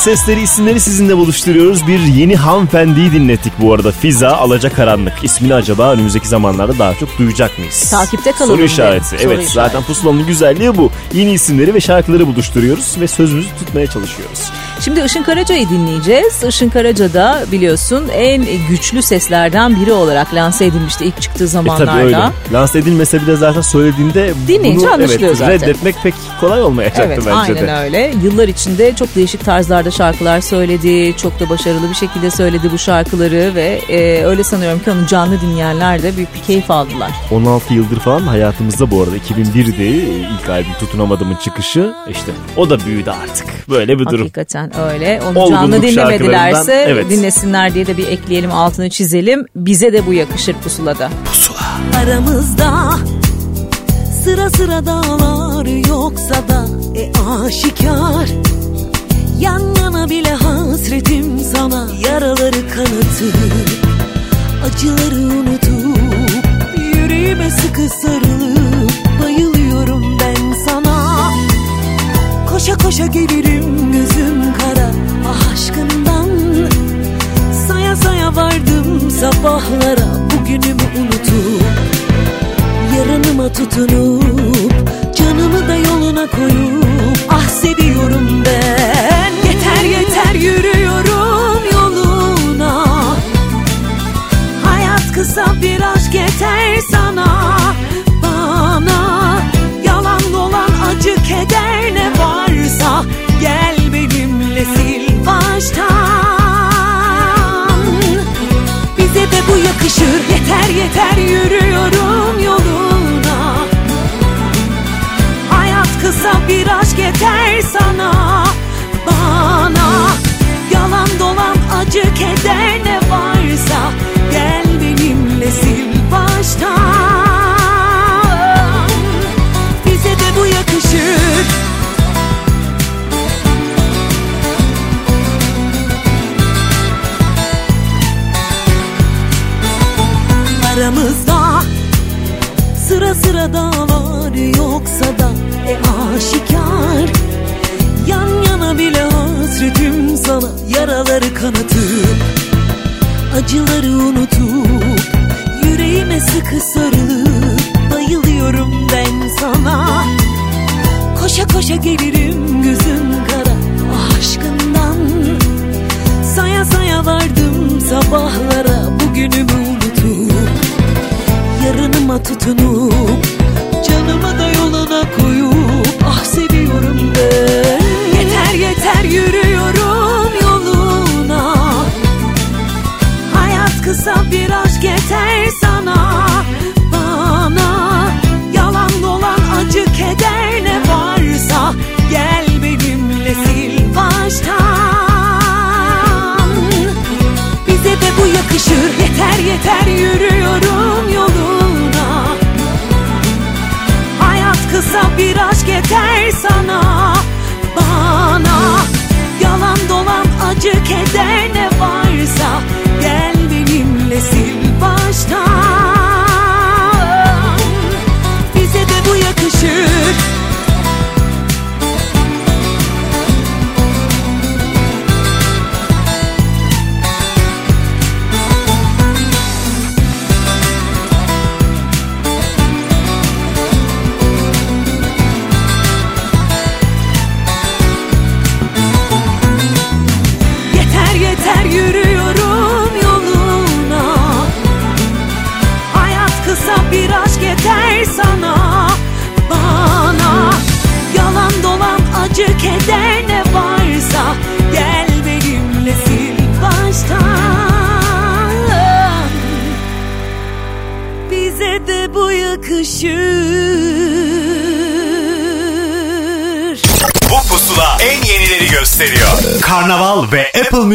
sesleri, isimleri sizinle buluşturuyoruz. Bir yeni hanımefendiyi dinlettik bu arada. Fiza Alacakaranlık. İsmini acaba önümüzdeki zamanlarda daha çok duyacak mıyız? Takipte kalalım Soru işareti. Soru evet işareti. zaten pusulanın güzelliği bu. Yeni isimleri ve şarkıları buluşturuyoruz ve sözümüzü tutmaya çalışıyoruz. Şimdi Işın Karaca'yı dinleyeceğiz. Işın Karaca da biliyorsun en güçlü seslerden biri olarak lanse edilmişti ilk çıktığı E zamanlarda. tabii öyle. Lanse edilmese bile zaten söylediğinde Dinleyince bunu evet, zaten. reddetmek pek kolay olmayacaktı Evet bence aynen de. öyle. Yıllar içinde çok değişik tarzlarda şarkılar söyledi. Çok da başarılı bir şekilde söyledi bu şarkıları ve e, öyle sanıyorum ki onu canlı dinleyenler de büyük bir keyif aldılar. 16 yıldır falan hayatımızda bu arada 2001'di ilk albüm Tutunamadım'ın çıkışı. İşte o da büyüdü artık. Böyle bir durum. Hakikaten öyle. Onu Olgunluk canlı dinlemedilerse evet. dinlesinler diye de bir ekleyelim altını çizelim. Bize de bu yakışır pusulada. Aramızda sıra sıra dağlar yoksa da e aşikar Yan yana bile hasretim sana yaraları kanatır Acıları unutup yüreğime sıkı sarılıp bayılıyorum ben sana Koşa koşa gelirim aşkından. Saya saya vardım sabahlara bugünümü unutup Yarınıma tutunup canımı da yoluna koyup Ah seviyorum ben. Yeter yeter yürüyorum yoluna. Hayat kısa bir aşk yeter sana. Bana yalan dolan acı keder ne varsa. Gel baştan Bize de bu yakışır. Yeter yeter yürüyorum yoluna. Hayat kısa bir aşk yeter sana yaraları kanatıp Acıları unutup yüreğime sıkı sarılıp Bayılıyorum ben sana. Koşa koşa gelirim gözün kara aşkından. Saya saya vardım sabahlara bugünümü unutup Yarınıma tutunup canımı da yoluna koyup Ah seviyorum ben. Yeter yeter yürüyorum Kısa bir aşk yeter sana. Bana yalan dolan acı keder ne varsa. Gel benimle sil baştan. Bize de bu yakışır. Yeter yeter yürüyorum yoluna. Hayat kısa bir aşk yeter sana. Bana yalan dolan acı keder ne varsa sil baştan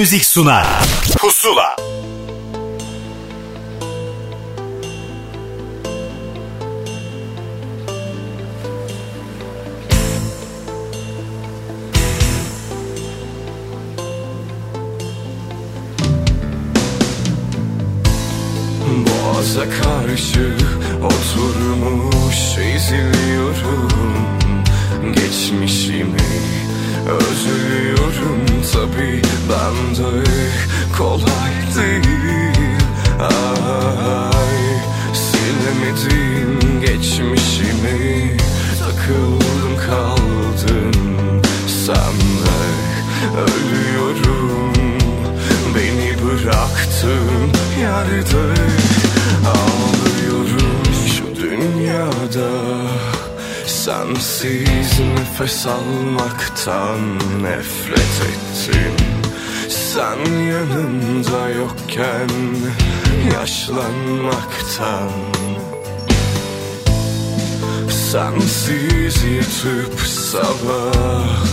Müzik sunar. Nefes almaktan nefret ettim. Sen yanımda yokken yaşlanmaktan. Sensiz yatıp sabah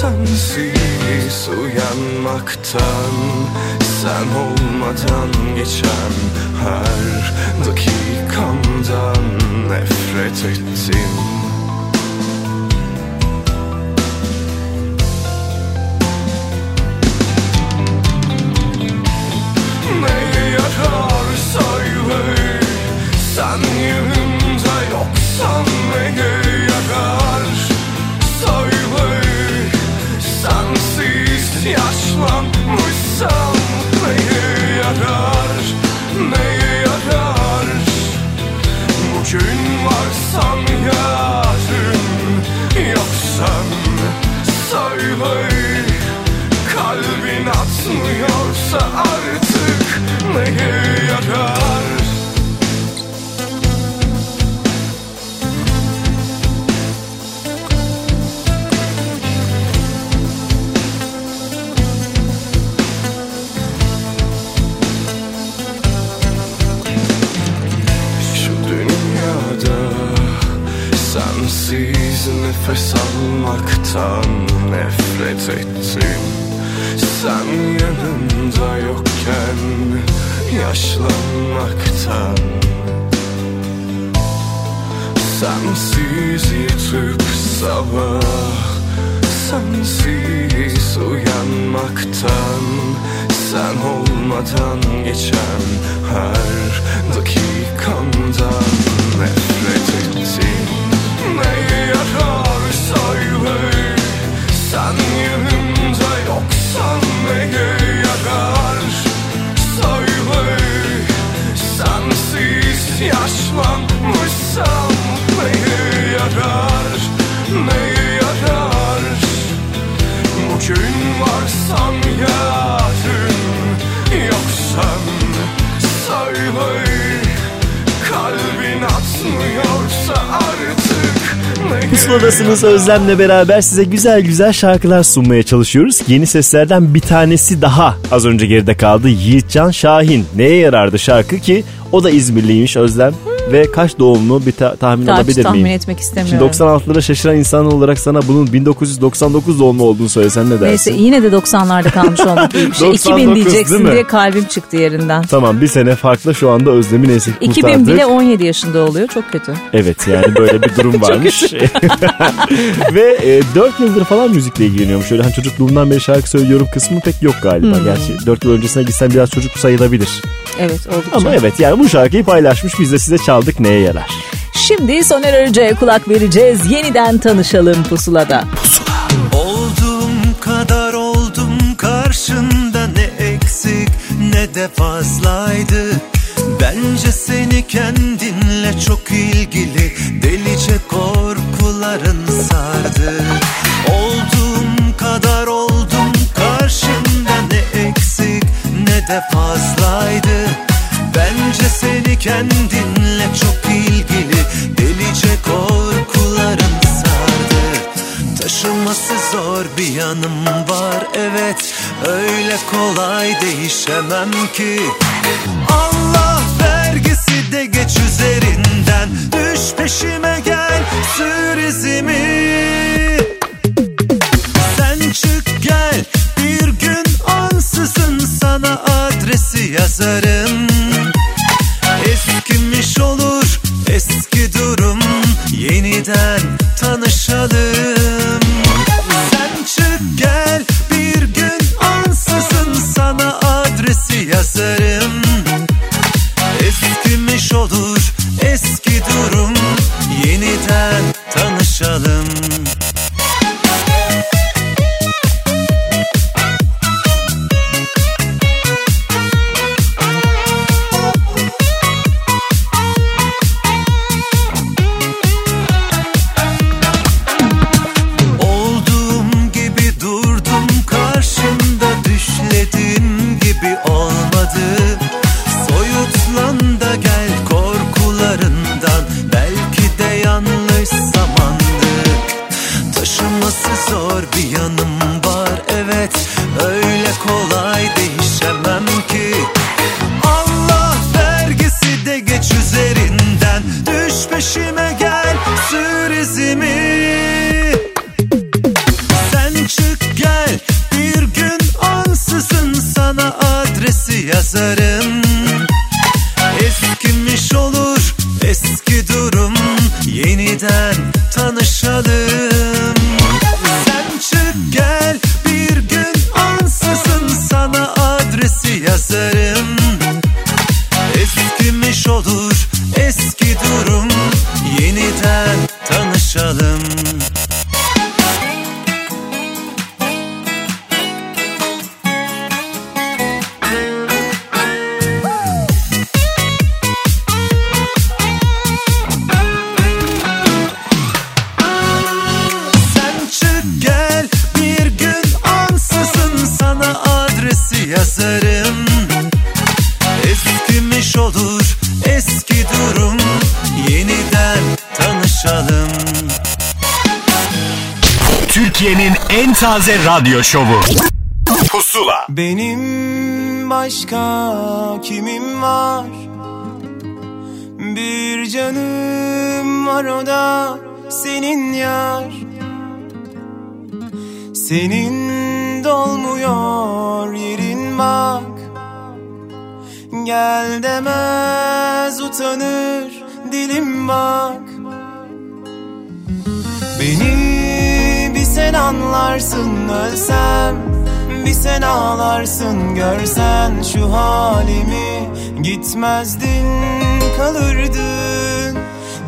Sensiz uyanmaktan. Sen olmadan geçen her dakikamdan nefret ettim Pusuladasınız Özlem'le beraber size güzel güzel şarkılar sunmaya çalışıyoruz. Yeni seslerden bir tanesi daha az önce geride kaldı. Yiğitcan Şahin. Neye yarardı şarkı ki? O da İzmirliymiş Özlem. Ve kaç doğumlu bir ta- tahmin Kaç alabilir tahmin miyim? etmek istemiyorum. Şimdi 96'lara şaşıran insan olarak sana bunun 1999 doğumlu olduğunu söylesen ne dersin? Neyse yine de 90'larda kalmış olmak iyi bir şey. 99 2000 değil diyeceksin diye kalbim çıktı yerinden. Tamam bir sene farklı şu anda Özlem'i neyse ki 2000 kurtardık. bile 17 yaşında oluyor. Çok kötü. Evet yani böyle bir durum varmış. Ve e, 4 yıldır falan müzikle ilgileniyormuş. Öyle hani çocukluğumdan beri şarkı söylüyorum kısmı pek yok galiba. Hmm. Gerçi 4 yıl öncesine gitsen biraz çocuk sayılabilir. Evet oldukça. Ama evet yani bu şarkıyı paylaşmış biz de size çaldık neye yarar. Şimdi Soner Arıcı'ya kulak vereceğiz. Yeniden tanışalım pusulada. Olduğum kadar oldum karşında ne eksik ne de fazlaydı Bence seni kendinle çok ilgili delice korkuların sardı Olduğum kadar oldum karşında ne eksik ne de fazlaydı Bence seni kendinle çok ilgili delice korkuların sardı. Taşınması zor bir yanım var evet. Öyle kolay değişemem ki. Allah vergisi de geç üzerinden. Düş peşime gel sür izimi. Sen çık gel bir gün Ansızın sana adresi yazarım. Eskimiş olur eski durum. Yeniden tanışalım. Sen çık gel bir gün ansızın sana adresi yazarım. Eskimiş olur eski durum. Yeniden tanışalım. Tanışalım en taze radyo şovu. Pusula. Benim başka kimim var? Bir canım var o da senin yar. Senin dolmuyor yerin bak. Gel demez utanır dilim bak. Beni bir sen anlarsın ölsem Bir sen ağlarsın görsen şu halimi. Gitmezdin kalırdın.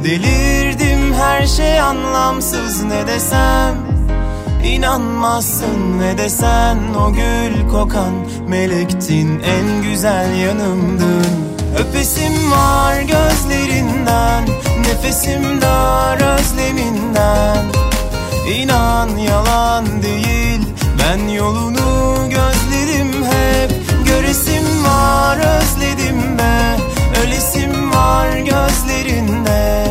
Delirdim her şey anlamsız ne desem? İnanmazsın ne desen? O gül kokan Melektin en güzel yanımdın. Öpesim var gözlerinden Nefesim dar özleminden İnan yalan değil Ben yolunu gözledim hep. Göresim var özledim be Ölesim var gözlerinde.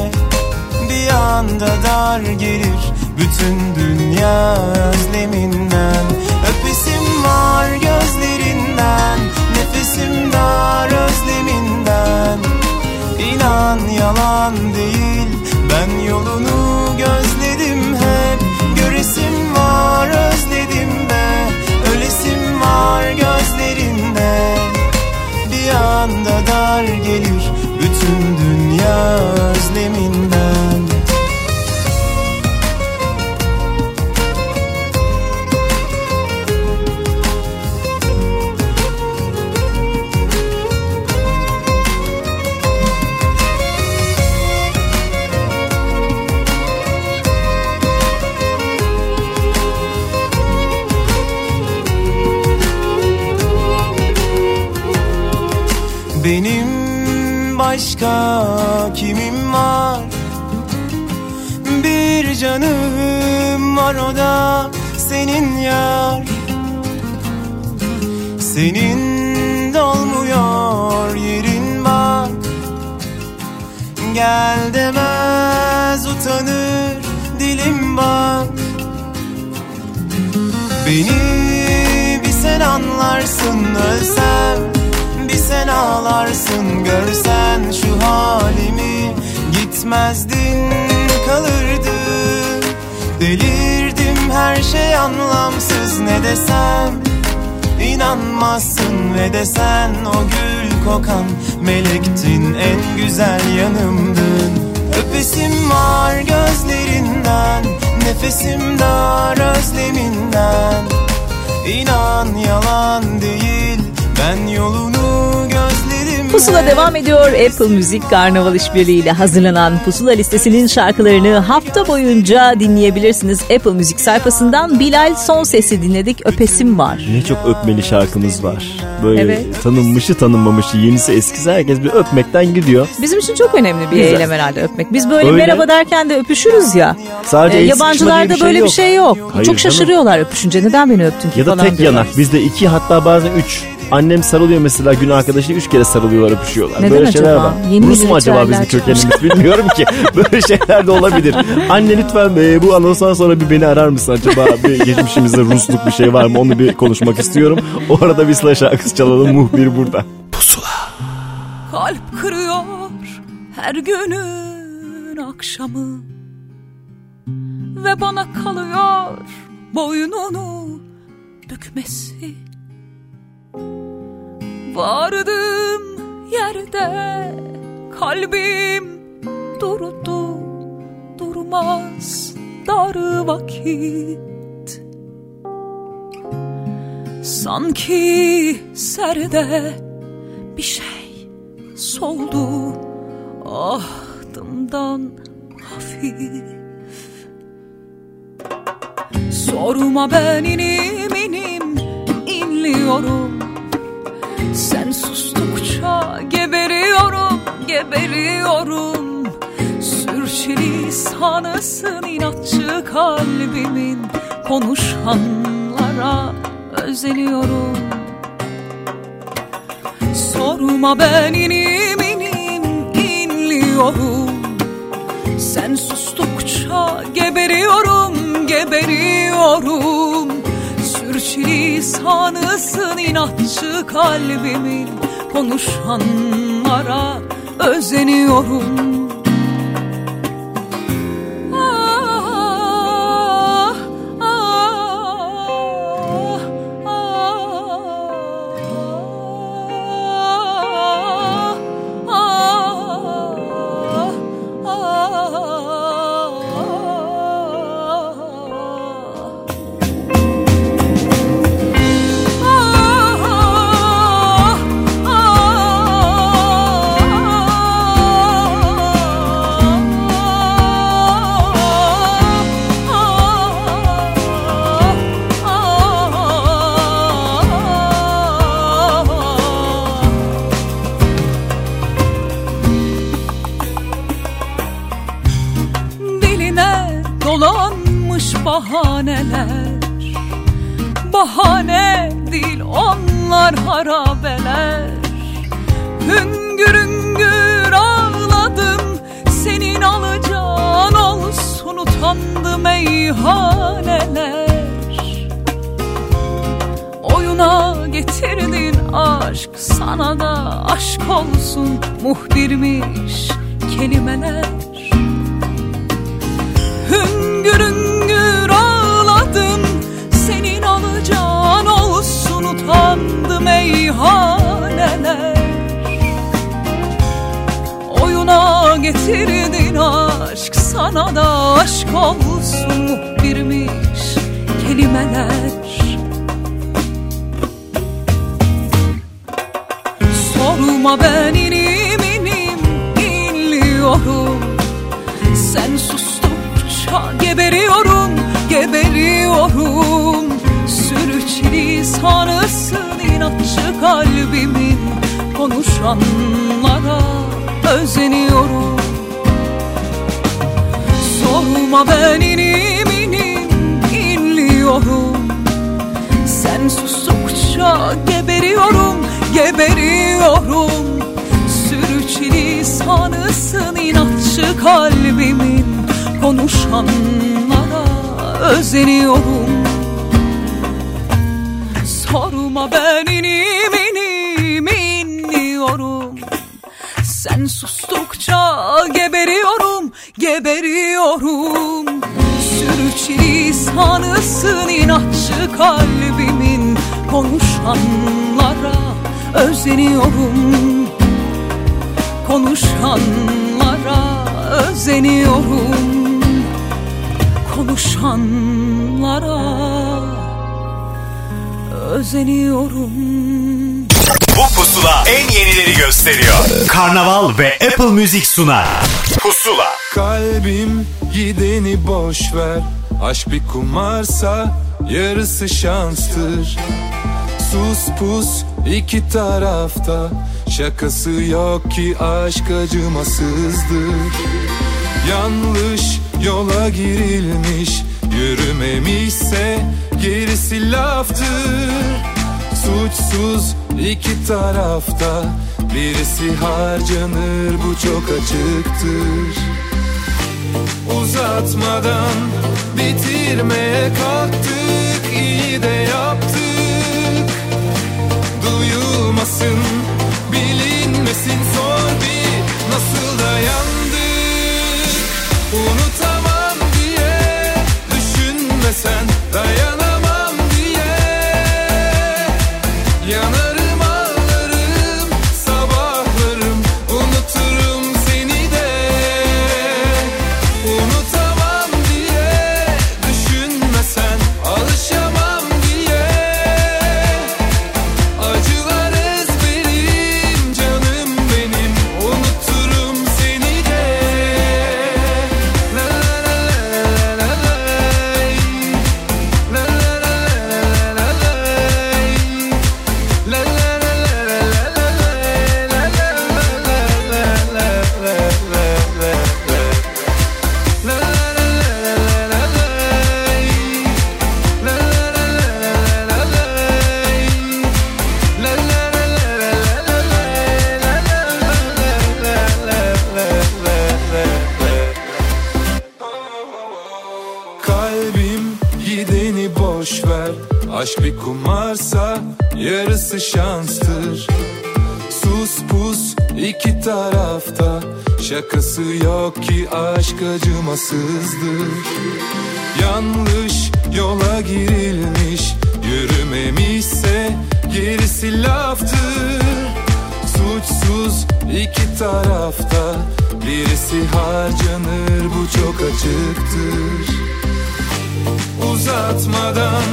Bir anda dar gelir Bütün dünya özleminden. Öpesim var gözlerinden Nefesim dar özleminden. İnan yalan değil Ben yolunu Göresim var özledim be Ölesim var gözlerinde. Bir anda dar gelir Bütün dünya özleminden başka kimim var? Bir canım var o da senin yar. Senin dolmuyor yerin bak Gel demez utanır dilim bak Beni bir sen anlarsın ölsem Bir sen ağlarsın görsen şu halimi Gitmezdin kalırdın Delirdim her şey anlamsız ne desem İnanmazsın. Ve desen o gül kokan Melektin en güzel yanımdın. Öpesim var gözlerinden Nefesim dar özleminden. İnan yalan değil Ben yolunu gözlerim Pusula devam ediyor. Apple Müzik Karnaval İşbirliği ile hazırlanan Pusula listesinin şarkılarını hafta boyunca dinleyebilirsiniz. Apple Müzik sayfasından Bilal Son Sesi dinledik. Öpesim var. Ne çok öpmeli şarkımız var. Böyle Evet. tanınmışı tanınmamışı, yenisi eskisi herkes bir öpmekten gidiyor. Bizim için çok önemli bir Güzel. eylem herhalde öpmek. Biz böyle Öyle. merhaba derken de öpüşürüz ya. Sadece Ee, yabancılarda bir şey böyle yok. bir şey yok. Hayır çok canım. şaşırıyorlar öpüşünce. Neden beni öptün ki Ya da tek diyorlar. yanak. Bizde iki hatta bazen üç. Annem sarılıyor mesela gün arkadaşı üç kere sarılıyorlar öpüşüyorlar. Neden Böyle şeyler acaba? var. Yeni Rus mu acaba bizim kökenimiz bilmiyorum ki. Böyle şeyler de olabilir. Anne lütfen be, bu anonsdan sonra bir beni arar mısın acaba? Bir geçmişimizde Rusluk bir şey var mı? Onu bir konuşmak istiyorum. O arada bir Sıla şarkısı çalalım. Muhbir burada. Kalp kırıyor her günün akşamı Ve bana kalıyor boynunu bükmesi Vardığım yerde kalbim durdu Durmaz dar vakit. Sanki serde bir şey soldu ahdımdan hafif. Sorma ben inim inim inliyorum. Sen sustukça geberiyorum geberiyorum. Sürçülisanısın inatçı kalbimin. Konuşanlara özeniyorum. Sorma ben inim inim inliyorum. Sen sustukça geberiyorum geberiyorum. Sürçülisanısın inatçı kalbimin Konuşanlara özeniyorum getirdin aşk sana da aşk olsun Muhbirmiş kelimeler. Hüngür hüngür ağladım Senin alacağın olsun utandı meyhaneler Oyuna getirdin aşk sana da aşk olsun muhbirmiş kelimeler Sorma ben inim inim inliyorum Sen sustukça geberiyorum geberiyorum. Sürçülisanısın inatçı kalbimin. Konuşanlara özeniyorum. Sorma ben inim inim inliyorum Sen sustukça geberiyorum geberiyorum. Sürçülisanısın inatçı kalbimin. Konuşanlara özeniyorum. Sorma ben inim inim inliyorum. Sen sustukça geberiyorum geberiyorum. Sürçülisanısın inatçı kalbimin. Konuşanlara özeniyorum Konuşanlara özeniyorum Konuşanlara özeniyorum Pusula en yenileri gösteriyor. Karnaval ve Apple Music sunar. Pusula. Kalbim gideni boş ver Aşk bir kumarsa yarısı şanstır Sus pus iki tarafta. Şakası yok ki aşk acımasızdır. Yanlış yola girilmiş. Yürümemişse gerisi laftır. Suçsuz iki tarafta. Birisi harcanır bu çok açıktır. Uzatmadan bitirmeye kalktık. İyi de yaptık Duyulmasın bilinmesin sor bir nasıl dayandık Unutamam Şakası yok ki aşk acımasızdır. Yanlış yola girilmiş Yürümemişse gerisi laftır. Suçsuz iki tarafta Birisi harcanır bu çok açıktır. Uzatmadan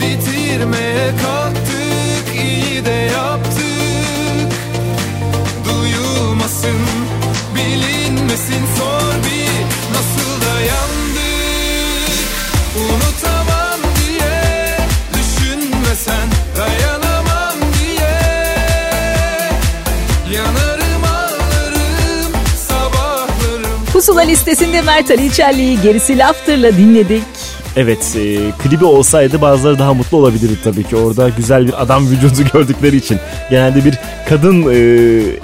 bitirmeye kalktık iyi de yaptık bilinmesin sor bir nasıl dayandık Unutamam diye dayanamam Yanarım ağlarım sabahlarım. Pusula listesinde Mert Ali İçerli'yi gerisi laftırla dinledik. Evet e, klibi olsaydı bazıları daha mutlu olabilirdi tabii ki. Orada güzel bir adam vücudu gördükleri için. Genelde bir kadın e,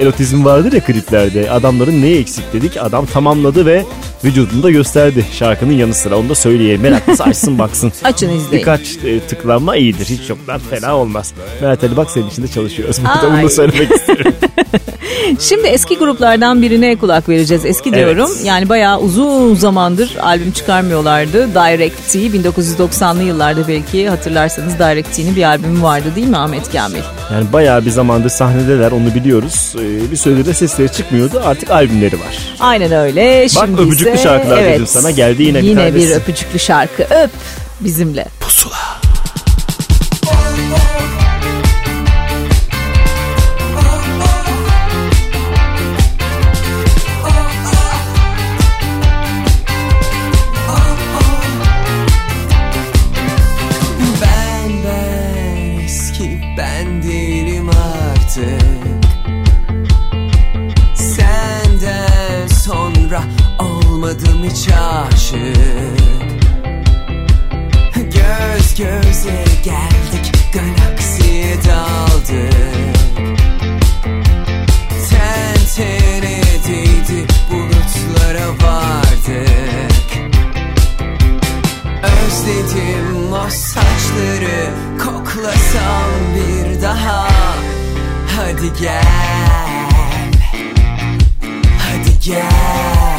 erotizmi vardır ya kliplerde. Adamların neyi eksik dedik. Adam tamamladı ve vücudunu da gösterdi şarkının yanı sıra. Onu da söyleyelim. Meraklısı açsın baksın. Açın izleyin. Birkaç e, tıklanma iyidir. Hiç yoktan fena olmaz. Mert Ali bak senin için de çalışıyoruz. Burada bunu söylemek istiyorum. Şimdi eski gruplardan birine kulak vereceğiz. Eski diyorum. Yani bayağı uzun zamandır albüm çıkarmıyorlardı. Direct T 1990'lı yıllarda belki hatırlarsanız Direct T'nin bir albümü vardı değil mi Ahmet Kamil? Yani bayağı bir zamandır sahnedeler onu biliyoruz. E, bir süredir de sesleri çıkmıyordu. Artık albümleri var. Aynen öyle. Bak Şimdi öpücüklü ise- şarkılar evet, dedim sana. Geldi yine bir Yine tanesi. bir öpücüklü şarkı. Öp bizimle. Pusula. Geldik galaksiye daldık. Ten tene değdi bulutlara vardık. Özledim o saçları koklasam bir daha. Hadi gel Hadi gel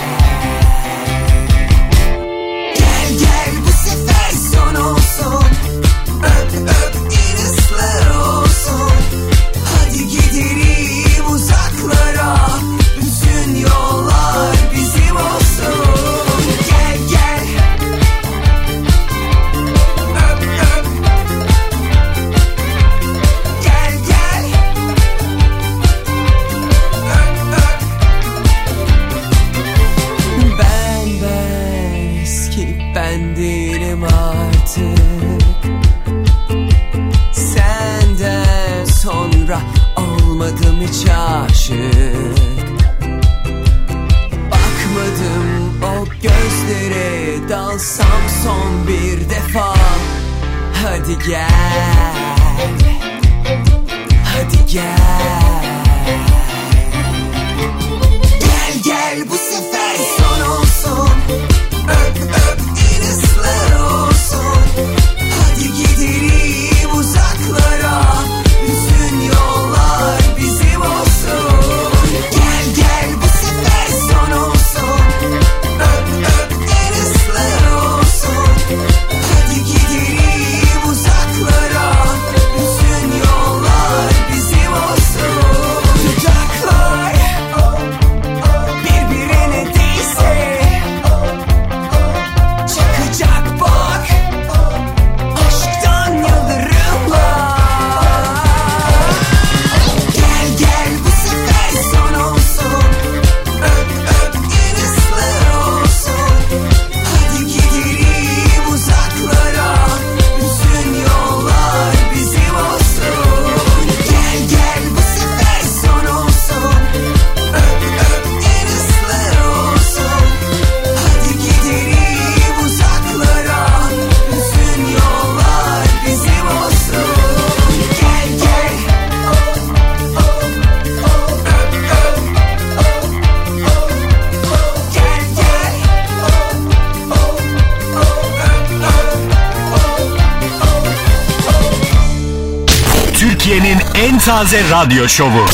Hadi gel. Hadi gel. Gel gel bu sefer. Yelpaze Radyo Şovu.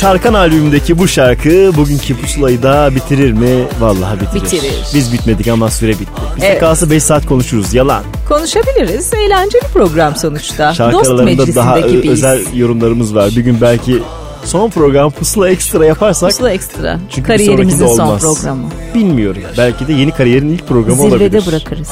Ve Tarkan albümündeki bu şarkı bugünkü pusulayı da bitirir mi? Vallahi bitirir. Bitirir. Biz bitmedik ama süre bitti. Bize Evet. kalsa 5 saat konuşuruz. Yalan. Konuşabiliriz. Eğlenceli program sonuçta. Şarkı Dost aralarında meclisinde daha gibiyiz. özel yorumlarımız var. Bir gün belki son program pusula ekstra yaparsak. Pusula ekstra. Çünkü Kariyerimizin son programı. Bilmiyorum. Belki de yeni kariyerin ilk programı Zirvede olabilir. bırakırız.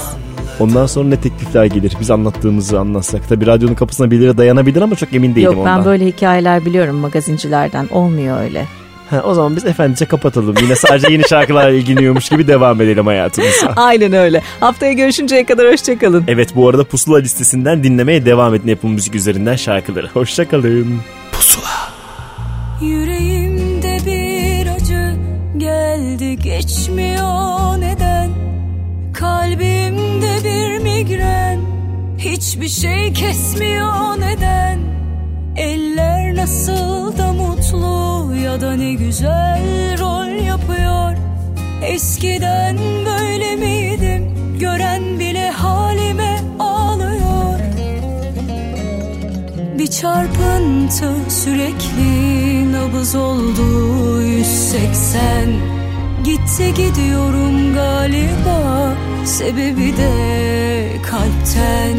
Ondan sonra ne teklifler gelir? Biz anlattığımızı anlatsak. Tabii radyonun kapısına birileri dayanabilir ama çok emin değilim Yok ben ondan. böyle hikayeler biliyorum magazincilerden. Olmuyor öyle. Ha, o zaman biz efendice kapatalım. Yine sadece yeni şarkılarla ilgileniyormuş gibi devam edelim hayatımıza. Aynen öyle. Haftaya görüşünceye kadar hoşçakalın. Evet bu arada Pusula listesinden dinlemeye devam edin Apple Müzik üzerinden şarkıları. Hoşçakalın. Pusula. Yüreğimde bir acı geldi geçmiyor hiçbir şey kesmiyor neden? Eller nasıl da mutlu ya da ne güzel rol yapıyor. Eskiden böyle miydim? Gören bile halime ağlıyor. Bir çarpıntı sürekli nabız oldu 180 Gitti gidiyorum galiba sebebi de kalpten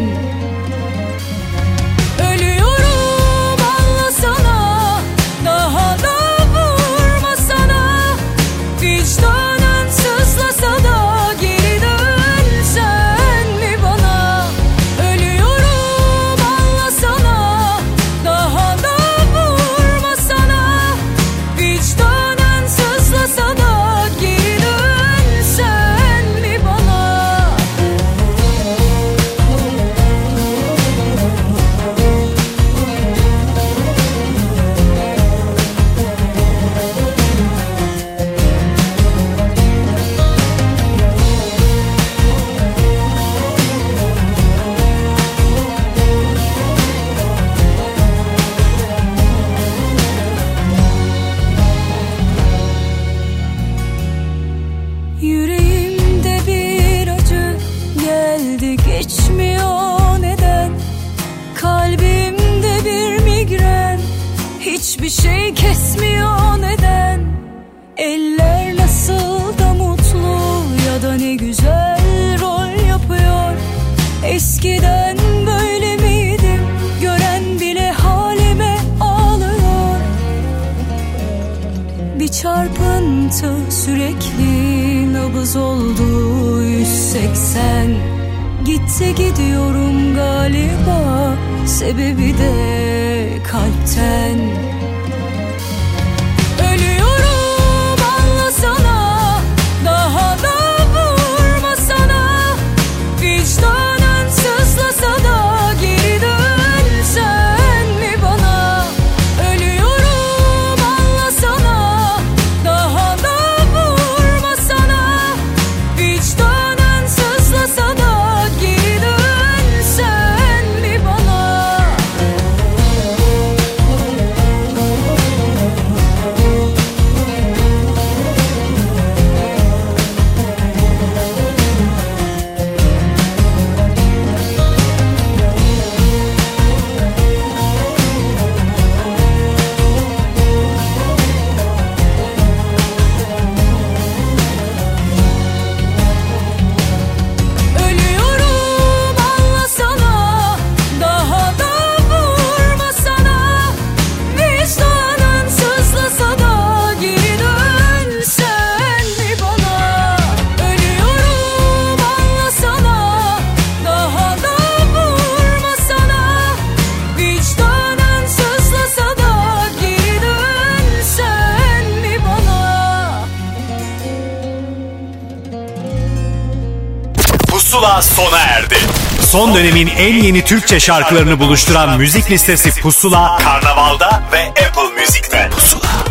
nabız oldu 180 Gitti gidiyorum galiba. Sebebi de kalpten Son dönemin en yeni Türkçe şarkılarını buluşturan müzik listesi Pusula, Karnaval'da ve Apple Müzik'te. Pusula.